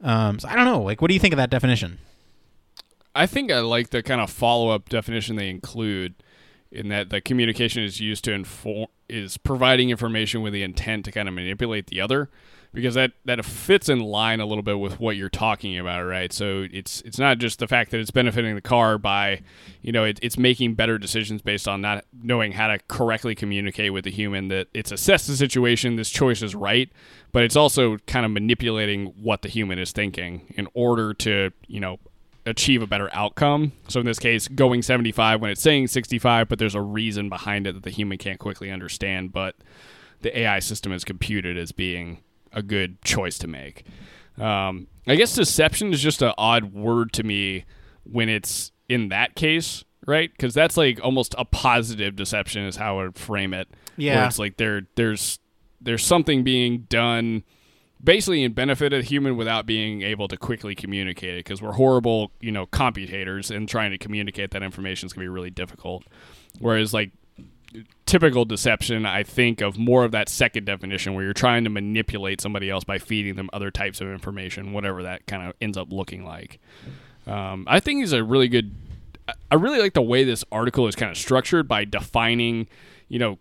Um, so I don't know. Like, what do you think of that definition? I think I like the kind of follow up definition they include in that the communication is used to inform is providing information with the intent to kind of manipulate the other because that that fits in line a little bit with what you're talking about right so it's it's not just the fact that it's benefiting the car by you know it, it's making better decisions based on not knowing how to correctly communicate with the human that it's assessed the situation this choice is right but it's also kind of manipulating what the human is thinking in order to you know achieve a better outcome. So in this case, going 75 when it's saying 65, but there's a reason behind it that the human can't quickly understand, but the AI system is computed as being a good choice to make. Um, I guess deception is just an odd word to me when it's in that case, right? Because that's like almost a positive deception is how I would frame it. Yeah, where it's like there there's there's something being done basically in benefit of the human without being able to quickly communicate it because we're horrible, you know, computators and trying to communicate that information is going to be really difficult. Whereas like typical deception, I think of more of that second definition where you're trying to manipulate somebody else by feeding them other types of information, whatever that kind of ends up looking like. Um, I think he's a really good. I really like the way this article is kind of structured by defining, you know,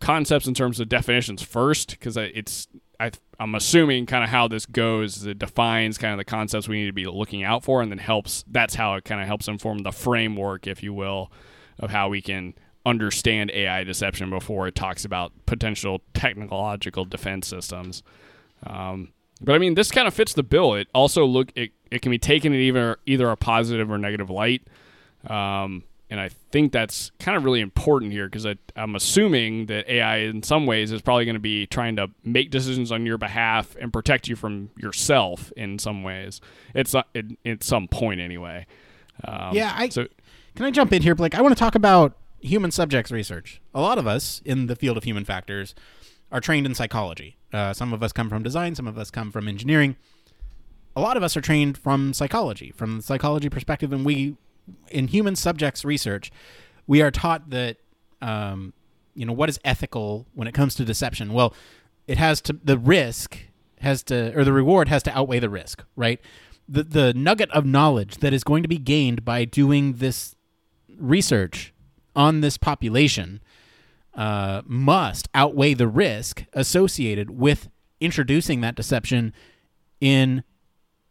concepts in terms of definitions first because it's I, am assuming kind of how this goes. It defines kind of the concepts we need to be looking out for, and then helps. That's how it kind of helps inform the framework, if you will, of how we can understand AI deception before it talks about potential technological defense systems. Um, but I mean, this kind of fits the bill. It also look it, it can be taken in either either a positive or negative light. Um, and I think that's kind of really important here because I'm assuming that AI, in some ways, is probably going to be trying to make decisions on your behalf and protect you from yourself in some ways. It's it, at some point anyway. Um, yeah, I so, can I jump in here, Blake? I want to talk about human subjects research. A lot of us in the field of human factors are trained in psychology. Uh, some of us come from design, some of us come from engineering. A lot of us are trained from psychology, from the psychology perspective, and we in human subjects research, we are taught that um, you know what is ethical when it comes to deception. Well, it has to the risk has to or the reward has to outweigh the risk, right? The the nugget of knowledge that is going to be gained by doing this research on this population uh, must outweigh the risk associated with introducing that deception in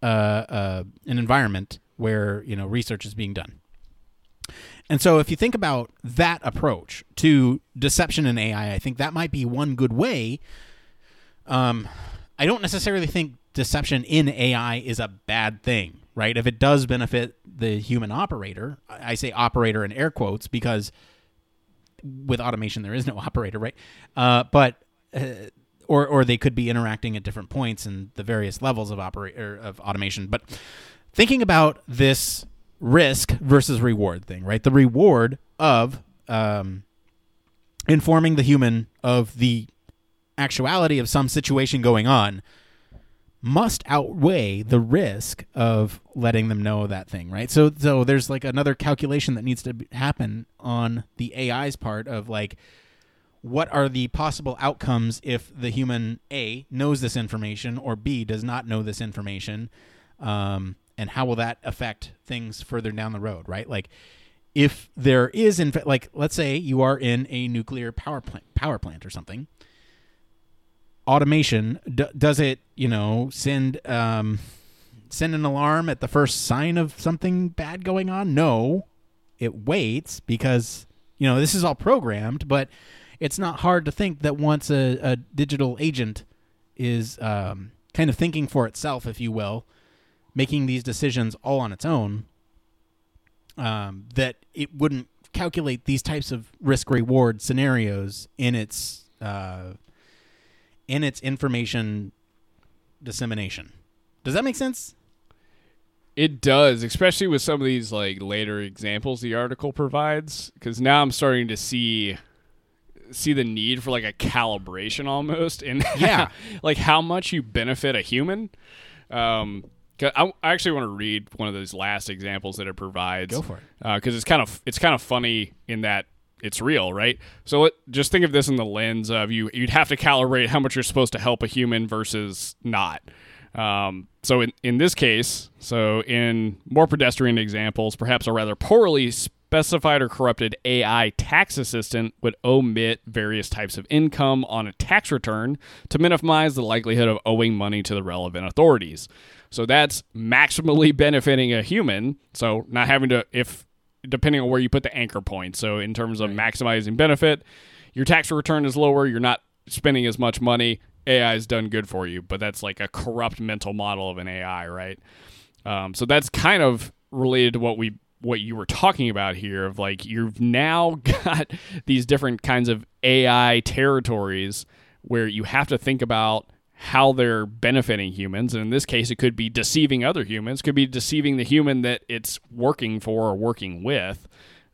uh, uh, an environment where you know research is being done. And so, if you think about that approach to deception in AI, I think that might be one good way. Um, I don't necessarily think deception in AI is a bad thing, right? If it does benefit the human operator, I say operator in air quotes because with automation there is no operator, right? Uh, but uh, or or they could be interacting at different points in the various levels of operator of automation, but thinking about this risk versus reward thing, right? The reward of um, informing the human of the actuality of some situation going on must outweigh the risk of letting them know that thing, right? So so there's like another calculation that needs to happen on the AI's part of like what are the possible outcomes if the human A knows this information or B does not know this information, um, and how will that affect things further down the road, right? Like, if there is, in fact, like, let's say you are in a nuclear power plant, power plant or something. Automation d- does it, you know, send um, send an alarm at the first sign of something bad going on? No, it waits because you know this is all programmed, but it's not hard to think that once a, a digital agent is um, kind of thinking for itself, if you will, making these decisions all on its own, um, that it wouldn't calculate these types of risk reward scenarios in its uh, in its information dissemination. Does that make sense? It does, especially with some of these like later examples the article provides, because now I'm starting to see see the need for like a calibration almost, and Yeah. like how much you benefit a human. Um, 'cause I, I actually want to read one of those last examples that it provides. Go for it. because it's kind of it's kind of funny in that it's real, right? So just think of this in the lens of you. You'd have to calibrate how much you're supposed to help a human versus not. Um, so in, in this case, so in more pedestrian examples, perhaps a rather poorly specified or corrupted AI tax assistant would omit various types of income on a tax return to minimize the likelihood of owing money to the relevant authorities. So that's maximally benefiting a human. So not having to, if depending on where you put the anchor point. So in terms of maximizing benefit, your tax return is lower. You're not spending as much money. AI has done good for you, but that's like a corrupt mental model of an AI, right? Um, so that's kind of related to what we what you were talking about here of like you've now got these different kinds of AI territories where you have to think about how they're benefiting humans. And in this case it could be deceiving other humans. Could be deceiving the human that it's working for or working with.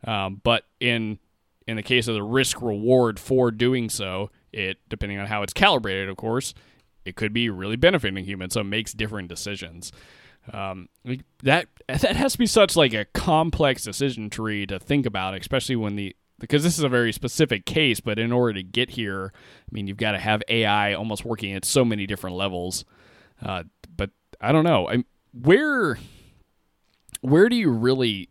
Um, but in in the case of the risk reward for doing so it depending on how it's calibrated of course it could be really benefiting humans. So it makes different decisions. Um, that that has to be such like a complex decision tree to think about especially when the because this is a very specific case but in order to get here i mean you've got to have ai almost working at so many different levels. Uh, but i don't know. I, where where do you really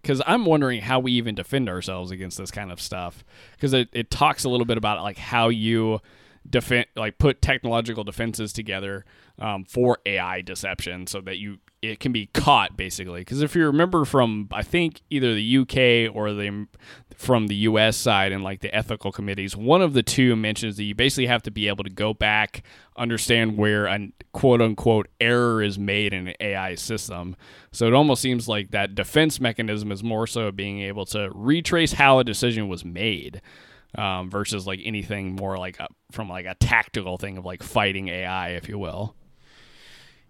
because i'm wondering how we even defend ourselves against this kind of stuff because it, it talks a little bit about like how you defend like put technological defenses together um, for ai deception so that you it can be caught basically. Because if you remember from i think either the uk or the from the us side and like the ethical committees one of the two mentions that you basically have to be able to go back understand where a quote unquote error is made in an ai system so it almost seems like that defense mechanism is more so being able to retrace how a decision was made um, versus like anything more like a, from like a tactical thing of like fighting ai if you will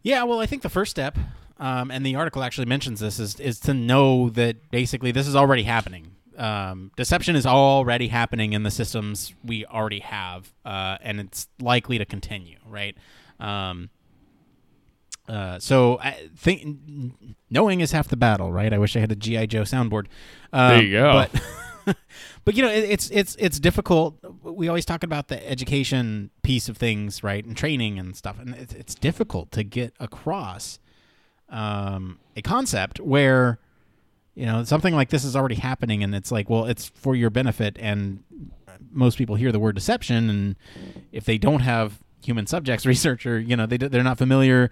Yeah, well, I think the first step, um, and the article actually mentions this, is is to know that basically this is already happening. Um, deception is already happening in the systems we already have, uh, and it's likely to continue. Right. Um, uh, so I think knowing is half the battle, right? I wish I had a GI Joe soundboard. Um, There you go. But, but you know, it, it's it's it's difficult. We always talk about the education piece of things, right, and training and stuff, and it's, it's difficult to get across um, a concept where you know something like this is already happening, and it's like, well, it's for your benefit, and most people hear the word deception, and if they don't have human subjects research or you know they they're not familiar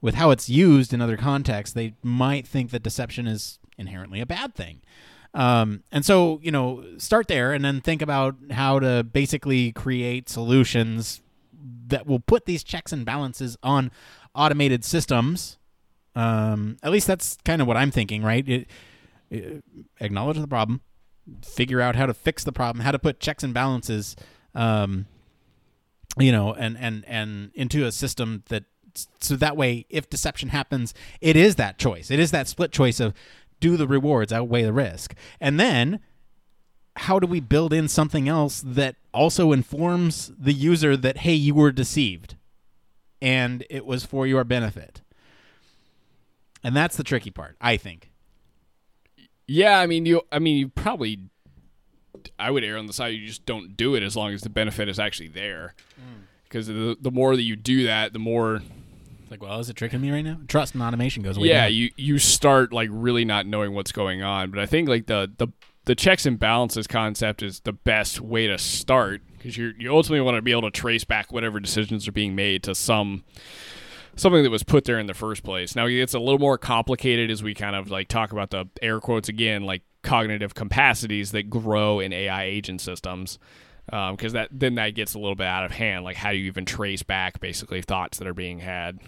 with how it's used in other contexts, they might think that deception is inherently a bad thing. Um, and so, you know, start there and then think about how to basically create solutions that will put these checks and balances on automated systems. Um, at least that's kind of what I'm thinking, right? It- acknowledge the problem, figure out how to fix the problem, how to put checks and balances, um, you know, and and and into a system that so that way, if deception happens, it is that choice. It is that split choice of do the rewards outweigh the risk, and then how do we build in something else that also informs the user that hey, you were deceived, and it was for your benefit. And that's the tricky part, I think. Yeah, I mean you. I mean you probably I would err on the side you just don't do it as long as the benefit is actually there. Mm. Because the the more that you do that, the more It's like, well, is it tricking me right now? Trust and automation goes away. yeah you you start like really not knowing what's going on. But I think like the the the checks and balances concept is the best way to start because you you ultimately want to be able to trace back whatever decisions are being made to some something that was put there in the first place. Now it's a little more complicated as we kind of like talk about the air quotes again, like cognitive capacities that grow in AI agent systems. Because that then that gets a little bit out of hand. Like, how do you even trace back basically thoughts that are being had?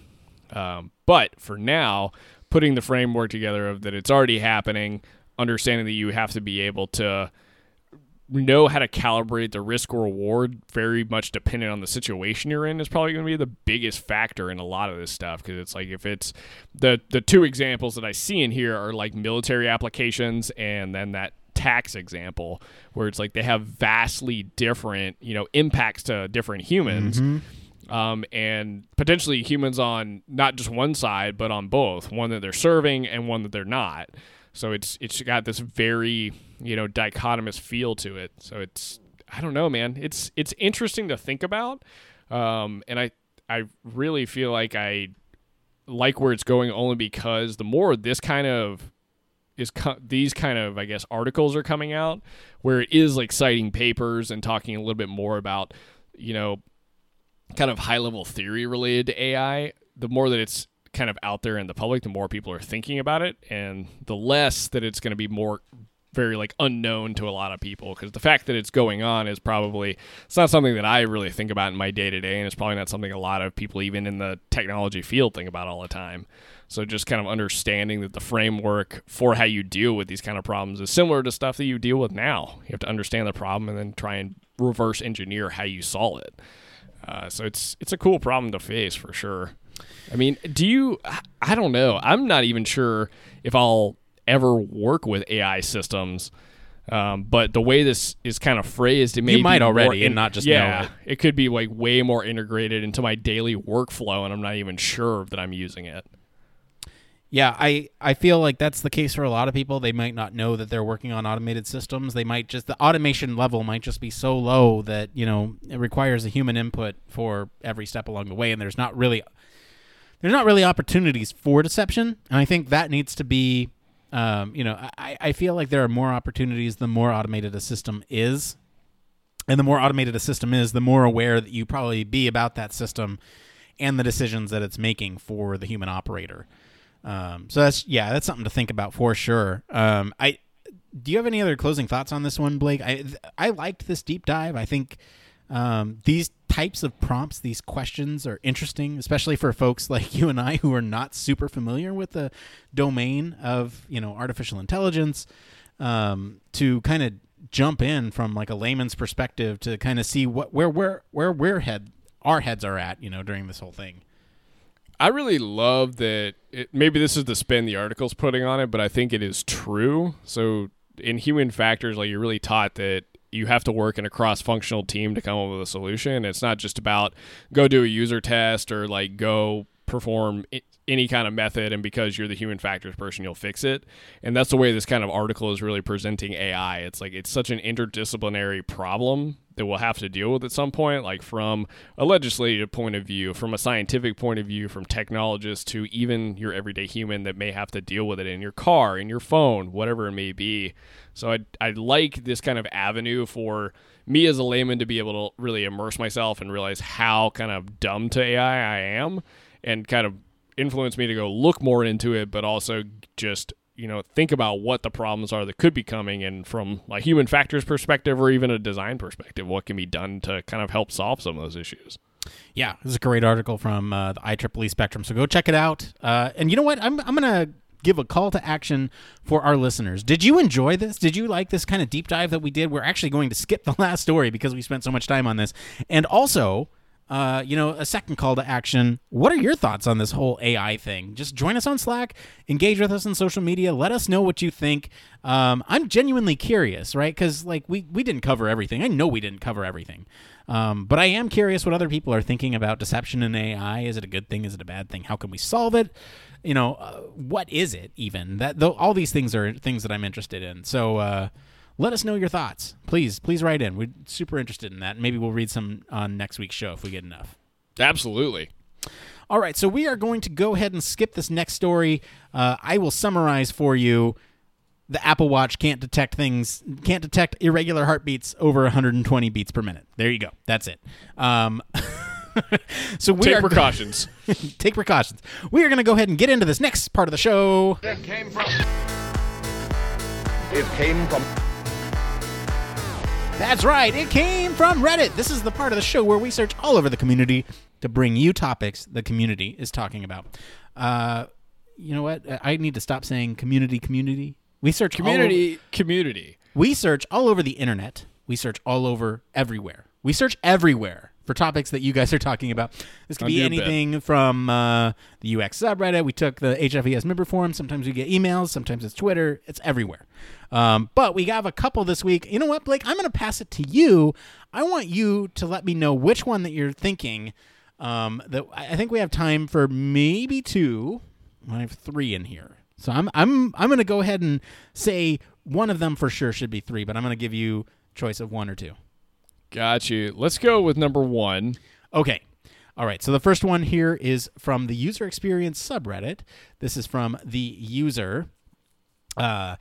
Um, but for now, putting the framework together of that it's already happening, understanding that you have to be able to know how to calibrate the risk or reward very much dependent on the situation you're in is probably going to be the biggest factor in a lot of this stuff because it's like if it's the the two examples that I see in here are like military applications and then that tax example where it's like they have vastly different you know impacts to different humans um, and potentially humans on not just one side but on both one that they're serving and one that they're not. So it's it's got this very you know dichotomous feel to it so it's i don't know man it's it's interesting to think about um, and i i really feel like i like where it's going only because the more this kind of is co- these kind of I guess articles are coming out where it is like citing papers and talking a little bit more about you know kind of high level theory related to AI. The more that it's kind of out there in the public, the more people are thinking about it, and the less that it's going to be more very like unknown to a lot of people because the fact that it's going on is probably it's not something that I really think about in my day to day, and it's probably not something a lot of people even in the technology field think about all the time. So just kind of understanding that the framework for how you deal with these kind of problems is similar to stuff that you deal with now. You have to understand the problem and then try and reverse engineer how you solve it. Uh, so it's it's a cool problem to face for sure. I mean, do you? I don't know. I'm not even sure if I'll ever work with AI systems. Um, but the way this is kind of phrased, it may You might already and not just know yeah. it. It could be like way more integrated into my daily workflow, and I'm not even sure that I'm using it. Yeah, I, I feel like that's the case for a lot of people. They might not know that they're working on automated systems. They might just the automation level might just be so low that, you know, it requires a human input for every step along the way and there's not really there's not really opportunities for deception. And I think that needs to be um, you know, I, I feel like there are more opportunities the more automated a system is. And the more automated a system is, the more aware that you probably be about that system and the decisions that it's making for the human operator. Um, so that's yeah, that's something to think about for sure. Um, I do you have any other closing thoughts on this one, Blake? I I liked this deep dive. I think um, these types of prompts, these questions, are interesting, especially for folks like you and I who are not super familiar with the domain of you know artificial intelligence. Um, to kind of jump in from like a layman's perspective to kind of see what where where where where head our heads are at, you know, during this whole thing. I really love that. It, maybe this is the spin the article's putting on it, but I think it is true. So in human factors, like you're really taught that you have to work in a cross-functional team to come up with a solution. It's not just about go do a user test or like go perform any kind of method and because you're the human factors person you'll fix it and that's the way this kind of article is really presenting ai it's like it's such an interdisciplinary problem that we'll have to deal with at some point like from a legislative point of view from a scientific point of view from technologists to even your everyday human that may have to deal with it in your car in your phone whatever it may be. So i i like this kind of avenue for me as a layman to be able to really immerse myself and realize how kind of dumb to ai i am and kind of influence me to go look more into it, but also just you know think about what the problems are that could be coming, and from a human factors perspective or even a design perspective, what can be done to kind of help solve some of those issues. Yeah, this is a great article from uh, the IEEE Spectrum. So go check it out. Uh, and you know what? I'm, I'm to give a call to action for our listeners. Did you enjoy this? Did you like this kind of deep dive that we did? We're actually going to skip the last story because we spent so much time on this. And also, uh, you know, a second call to action. What are your thoughts on this whole AI thing? Just join us on Slack, engage with us on social media. Let us know what you think. Um, I'm genuinely curious, right? Because like we we didn't cover everything. I know we didn't cover everything, um, but I am curious what other people are thinking about deception in AI. Is it a good thing? Is it a bad thing? How can we solve it? You know, uh, what is it even? That though all these things are things that I'm interested in. So. Uh, let us know your thoughts. Please, please write in. We're super interested in that. Maybe we'll read some on next week's show if we get enough. Absolutely. All right, so we are going to go ahead and skip this next story. Uh, I will summarize for you. The Apple Watch can't detect things, can't detect irregular heartbeats over 120 beats per minute. There you go. That's it. Um, so we Take are precautions. take precautions. We are going to go ahead and get into this next part of the show. It came from. It came from. That's right. It came from Reddit. This is the part of the show where we search all over the community to bring you topics the community is talking about. Uh, you know what? I need to stop saying community, community. We search all over- community, community. we search all over the internet. We search all over everywhere. We search everywhere for topics that you guys are talking about. This could be anything from uh, the UX subreddit. We took the HFES member forum. Sometimes we get emails. Sometimes it's Twitter. It's everywhere. Um, but we have a couple this week. You know what, Blake? I'm going to pass it to you. I want you to let me know which one that you're thinking. Um, that I think we have time for maybe two. I have three in here. So I'm I'm I'm gonna go ahead and say one of them for sure should be three, but I'm gonna give you choice of one or two. Got you. Let's go with number one. Okay. All right. So the first one here is from the user experience subreddit. This is from the user. Uh,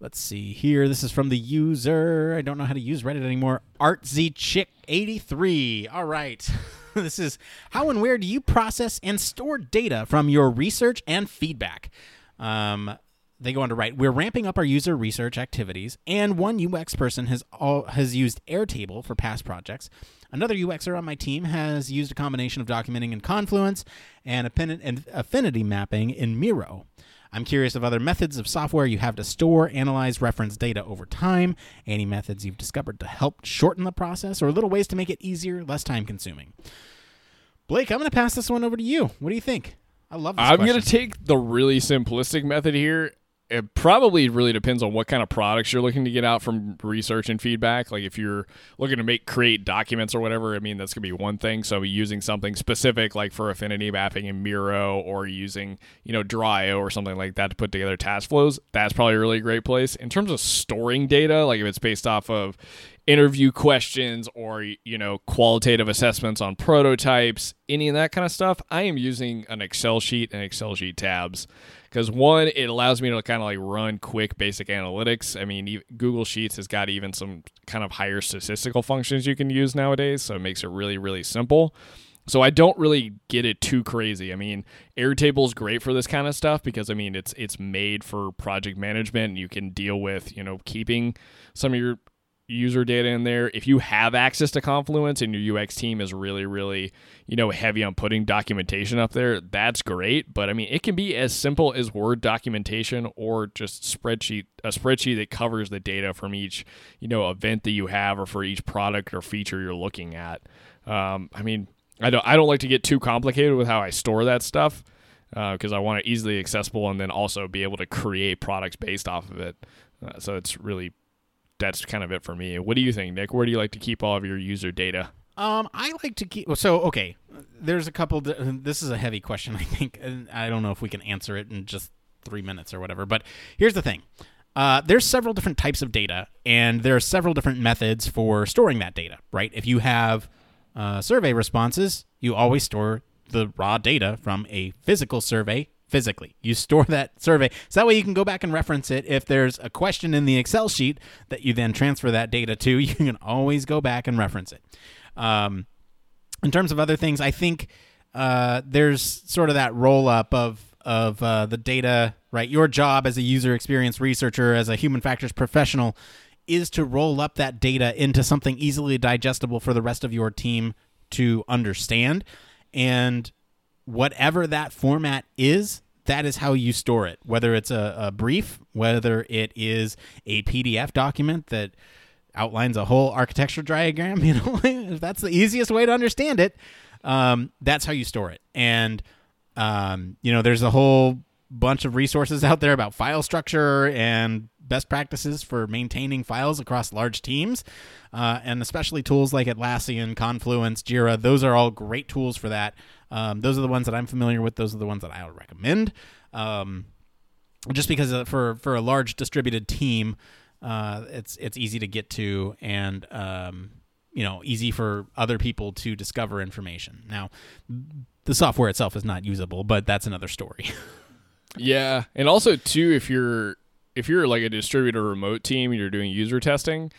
let's see here. This is from the user. I don't know how to use Reddit anymore. ArtZChick83. All right. this is how and where do you process and store data from your research and feedback? Um, they go on to write, we're ramping up our user research activities, and one UX person has all, has used Airtable for past projects. Another UXer on my team has used a combination of documenting in Confluence and affinity mapping in Miro. I'm curious of other methods of software you have to store, analyze, reference data over time, any methods you've discovered to help shorten the process, or little ways to make it easier, less time consuming. Blake, I'm going to pass this one over to you. What do you think? I love this I'm going to take the really simplistic method here. It probably really depends on what kind of products you're looking to get out from research and feedback. Like if you're looking to make create documents or whatever, I mean that's gonna be one thing. So using something specific like for affinity mapping in Miro or using you know Draw.io or something like that to put together task flows, that's probably a really great place. In terms of storing data, like if it's based off of interview questions or you know qualitative assessments on prototypes any of that kind of stuff i am using an excel sheet and excel sheet tabs because one it allows me to kind of like run quick basic analytics i mean google sheets has got even some kind of higher statistical functions you can use nowadays so it makes it really really simple so I don't really get it too crazy. I mean, Airtable is great for this kind of stuff because I mean it's it's made for project management you can deal with, you know, keeping some of your user data in there. If you have access to Confluence and your UX team is really, really, you know, heavy on putting documentation up there, that's great. But I mean, it can be as simple as Word documentation or just spreadsheet, a spreadsheet that covers the data from each, you know, event that you have or for each product or feature you're looking at. Um, I mean, I don't, I don't like to get too complicated with how I store that stuff because I want it easily accessible and then also be able to create products based off of it. Uh, so it's really that's kind of it for me. What do you think, Nick? Where do you like to keep all of your user data? Um, I like to keep. So, okay, there's a couple. This is a heavy question, I think, and I don't know if we can answer it in just three minutes or whatever. But here's the thing: uh, there's several different types of data, and there are several different methods for storing that data. Right? If you have uh, survey responses, you always store the raw data from a physical survey physically. You store that survey. So that way you can go back and reference it. If there's a question in the Excel sheet that you then transfer that data to, you can always go back and reference it. Um, in terms of other things, I think uh, there's sort of that roll up of of uh, the data. Right, your job as a user experience researcher, as a human factors professional, is to roll up that data into something easily digestible for the rest of your team to understand. And whatever that format is, that is how you store it. Whether it's a, a brief, whether it is a PDF document that outlines a whole architecture diagram, you know, if that's the easiest way to understand it, um, that's how you store it. And, um, you know, there's a whole bunch of resources out there about file structure and best practices for maintaining files across large teams, uh, and especially tools like Atlassian, Confluence, Jira. Those are all great tools for that. Um, those are the ones that I'm familiar with. Those are the ones that I would recommend. Um, just because uh, for for a large distributed team, Uh, it's it's easy to get to and um, you know easy for other people to discover information. Now, the software itself is not usable, but that's another story. Yeah, and also too, if you're if you're like a distributor remote team you're doing user testing,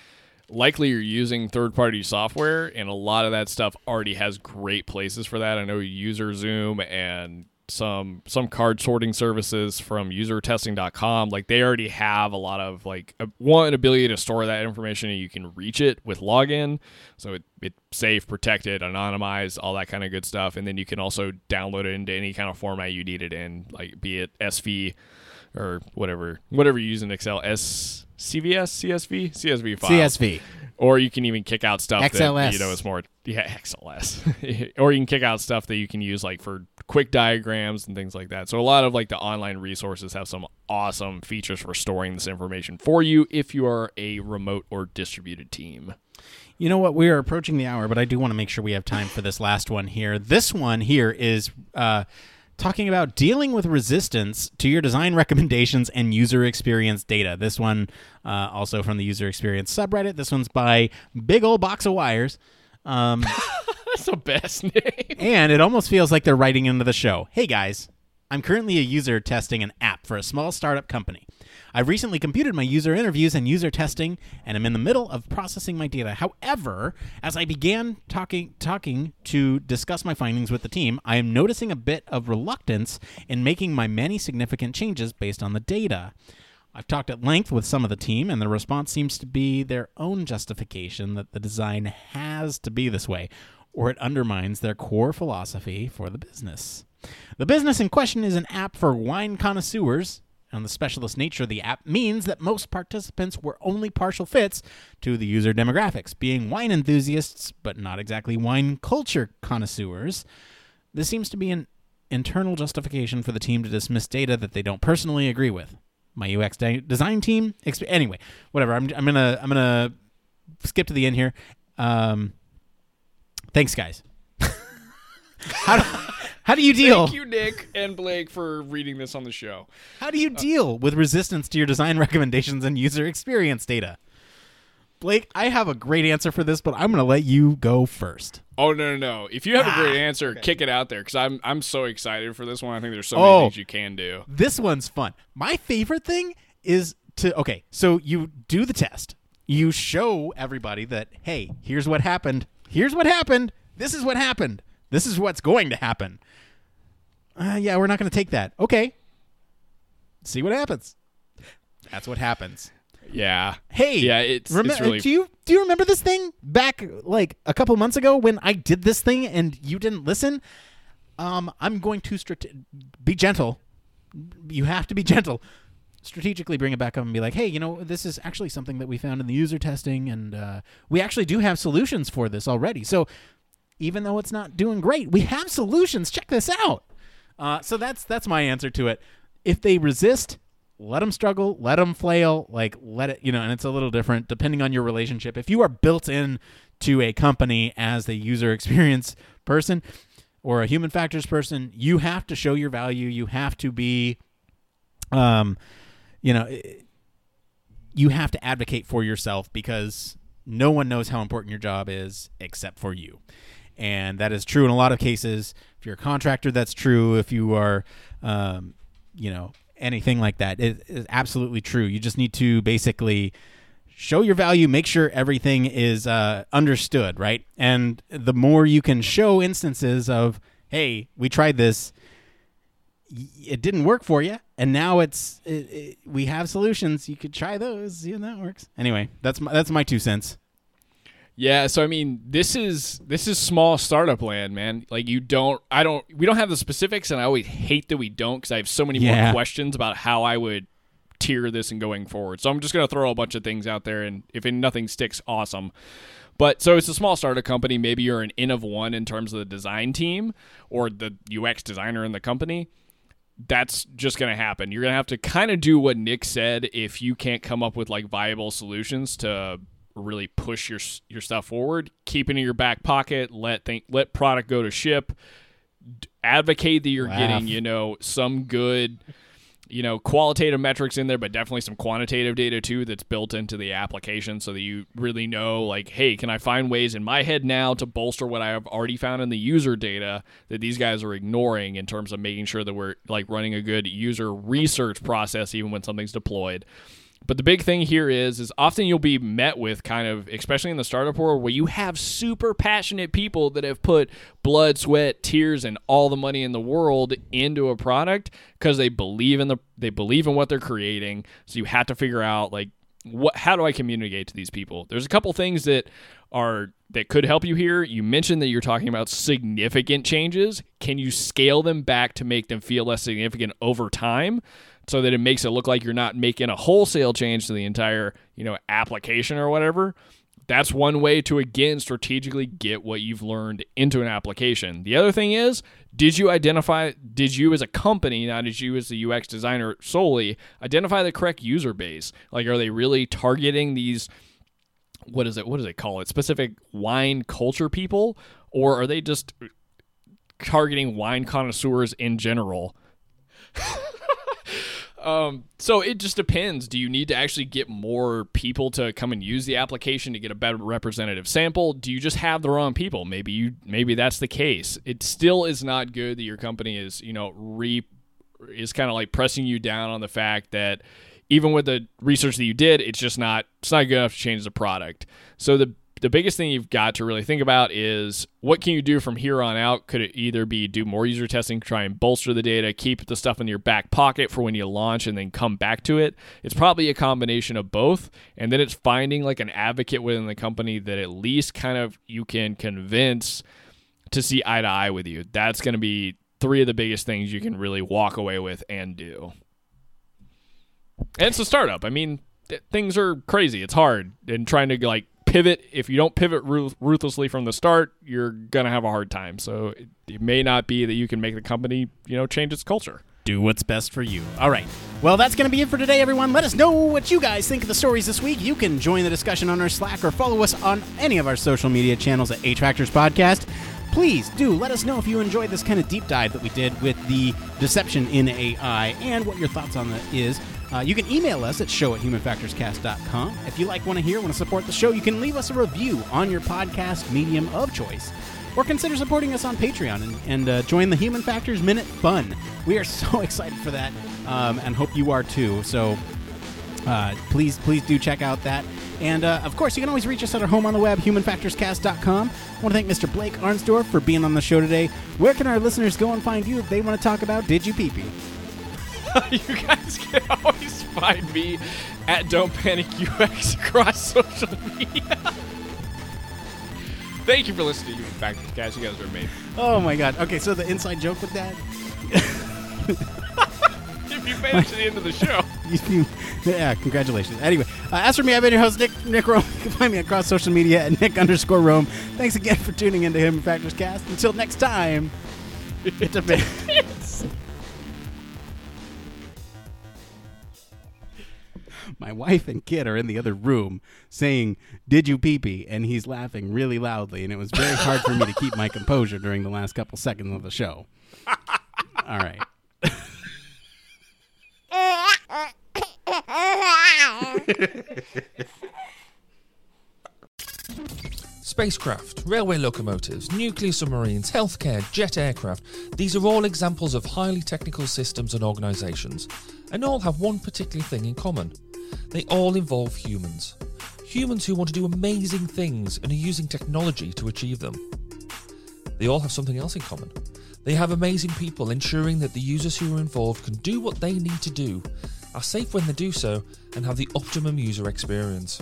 likely you're using third party software, and a lot of that stuff already has great places for that. I know UserZoom and some some card sorting services from usertesting.com like they already have a lot of like a, one ability to store that information and you can reach it with login so it, it's safe protected anonymized all that kind of good stuff and then you can also download it into any kind of format you need it in like be it sv or whatever whatever you use in excel s cvs csv csv file CSV. or you can even kick out stuff that XLS. you know is more yeah XLS, or you can kick out stuff that you can use like for quick diagrams and things like that. So a lot of like the online resources have some awesome features for storing this information for you if you are a remote or distributed team. You know what? We are approaching the hour, but I do want to make sure we have time for this last one here. This one here is uh, talking about dealing with resistance to your design recommendations and user experience data. This one uh, also from the user experience subreddit. This one's by Big Old Box of Wires. Um, That's the best name. and it almost feels like they're writing into the show. Hey guys, I'm currently a user testing an app for a small startup company. I've recently completed my user interviews and user testing, and I'm in the middle of processing my data. However, as I began talking talking to discuss my findings with the team, I am noticing a bit of reluctance in making my many significant changes based on the data. I've talked at length with some of the team, and the response seems to be their own justification that the design has to be this way, or it undermines their core philosophy for the business. The business in question is an app for wine connoisseurs, and the specialist nature of the app means that most participants were only partial fits to the user demographics, being wine enthusiasts, but not exactly wine culture connoisseurs. This seems to be an internal justification for the team to dismiss data that they don't personally agree with. My UX de- design team, exp- anyway, whatever. I'm, I'm gonna I'm gonna skip to the end here. Um, thanks, guys. how do, how do you deal? Thank you, Nick and Blake, for reading this on the show. How do you deal with resistance to your design recommendations and user experience data? Blake, I have a great answer for this, but I'm going to let you go first. Oh no no no! If you have a great Ah, answer, okay. kick it out there because I'm I'm so excited for this one. I think there's so Oh. many things you can do. This one's fun. My favorite thing is to okay, so you do the test. You show everybody that hey, here's what happened. Here's what happened. This is what happened. This is what's going to happen. Uh, yeah, we're not going to take that. Okay. See what happens. That's what happens. Yeah. Hey, Yeah, it's- remem- it's really- do you do you remember this thing back like a couple months ago when I did this thing and you didn't listen? Um, I'm going to strate- be gentle. You have to be gentle. Strategically bring it back up and be like, hey, you know, this is actually something that we found in the user testing, and uh, we actually do have solutions for this already. So even though it's not doing great, we have solutions. Check this out. Uh, so that's that's my answer to it. If they resist, let them struggle, let them flail, like let it, you know, and it's a little different depending on your relationship. If you are built in to a company as the user experience person or a human factors person, you have to show your value. You have to be, um, you know, you have to advocate for yourself because no one knows how important your job is except for you. And that is true in a lot of cases. If you're a contractor, that's true. If you are, um, you know, anything like that, it is absolutely true. You just need to basically show your value, make sure everything is uh, understood, right? And the more you can show instances of, hey, we tried this, it didn't work for you, and now it's it, it, we have solutions. You could try those, see if that works. Anyway, that's my that's my two cents. Yeah, so I mean, this is this is small startup land, man. Like you don't, I don't, we don't have the specifics, and I always hate that we don't because I have so many Yeah. more questions about how I would tier this and going forward. So I'm just gonna throw a bunch of things out there, and if nothing sticks, awesome. But so it's a small startup company. Maybe you're an in of one in terms of the design team or the UX designer in the company. That's just going to happen. You're going to have to kind of do what Nick said if you can't come up with like viable solutions to really push your your stuff forward. Keep it in your back pocket. Let think, let product go to ship. Advocate that you're Laugh. getting you know some good you know, qualitative metrics in there, but definitely some quantitative data too that's built into the application so that you really know, like, hey, can I find ways in my head now to bolster what I have already found in the user data that these guys are ignoring in terms of making sure that we're like running a good user research process even when something's deployed. But the big thing here is is often you'll be met with kind of especially in the startup world where you have super passionate people that have put blood, sweat, tears and all the money in the world into a product because they believe in the they believe in what they're creating. So you have to figure out like what how do I communicate to these people? There's a couple things that are that could help you here. You mentioned that you're talking about significant changes. Can you scale them back to make them feel less significant over time? So that it makes it look like you're not making a wholesale change to the entire, you know, application or whatever. That's one way to again strategically get what you've learned into an application. The other thing is, did you identify did you as a company, not as you as the UX designer solely, identify the correct user base? Like are they really targeting these what is it what do they call it? Specific wine culture people or are they just targeting wine connoisseurs in general? Um, so it just depends. Do you need to actually get more people to come and use the application to get a better representative sample? Do you just have the wrong people? Maybe you maybe that's the case. It still is not good that your company is, you know, re is kind of like pressing you down on the fact that even with the research that you did, it's just not it's not good enough to change the product. So the the biggest thing you've got to really think about is what can you do from here on out? Could it either be do more user testing, try and bolster the data, keep the stuff in your back pocket for when you launch and then come back to it? It's probably a combination of both. And then it's finding like an advocate within the company that at least kind of you can convince to see eye to eye with you. That's going to be three of the biggest things you can really walk away with and do. And it's a startup. I mean, th- things are crazy. It's hard and trying to like pivot. If you don't pivot ruth- ruthlessly from the start, you're gonna have a hard time. So it, it may not be that you can make the company, you know, change its culture. Do what's best for you. All right. Well, that's going to be it for today, everyone. Let us know what you guys think of the stories this week. You can join the discussion on our Slack or follow us on any of our social media channels at H Factors Podcast. Please do let us know if you enjoyed this kind of deep dive that we did with the deception in AI and what your thoughts on that is. Uh, you can email us at show at humanfactorscast.com. If you like, want to hear, want to support the show, you can leave us a review on your podcast medium of choice. Or consider supporting us on Patreon and, and uh, join the Human Factors Minute Fun. We are so excited for that um, and hope you are too. So uh, please, please do check out that. And uh, of course, you can always reach us at our home on the web, humanfactorscast.com. I want to thank Mr. Blake Arnsdorff for being on the show today. Where can our listeners go and find you if they want to talk about Did You Pee Pee? you guys can always find me at Don't Panic UX across social media. Thank you for listening to Human Factors, guys. You guys are amazing. Oh my god. Okay, so the inside joke with that. if you made it to the end of the show. You- yeah, congratulations. Anyway, uh, as for me, I've been your host, Nick, Nick Roome. You can find me across social media at Nick underscore Roome. Thanks again for tuning into Human Factors Cast. Until next time, it's a bit. My wife and kid are in the other room saying, Did you pee pee? And he's laughing really loudly. And it was very hard for me to keep my composure during the last couple seconds of the show. All right. Spacecraft, railway locomotives, nuclear submarines, healthcare, jet aircraft, these are all examples of highly technical systems and organisations, and all have one particular thing in common. They all involve humans. Humans who want to do amazing things and are using technology to achieve them. They all have something else in common. They have amazing people ensuring that the users who are involved can do what they need to do, are safe when they do so, and have the optimum user experience.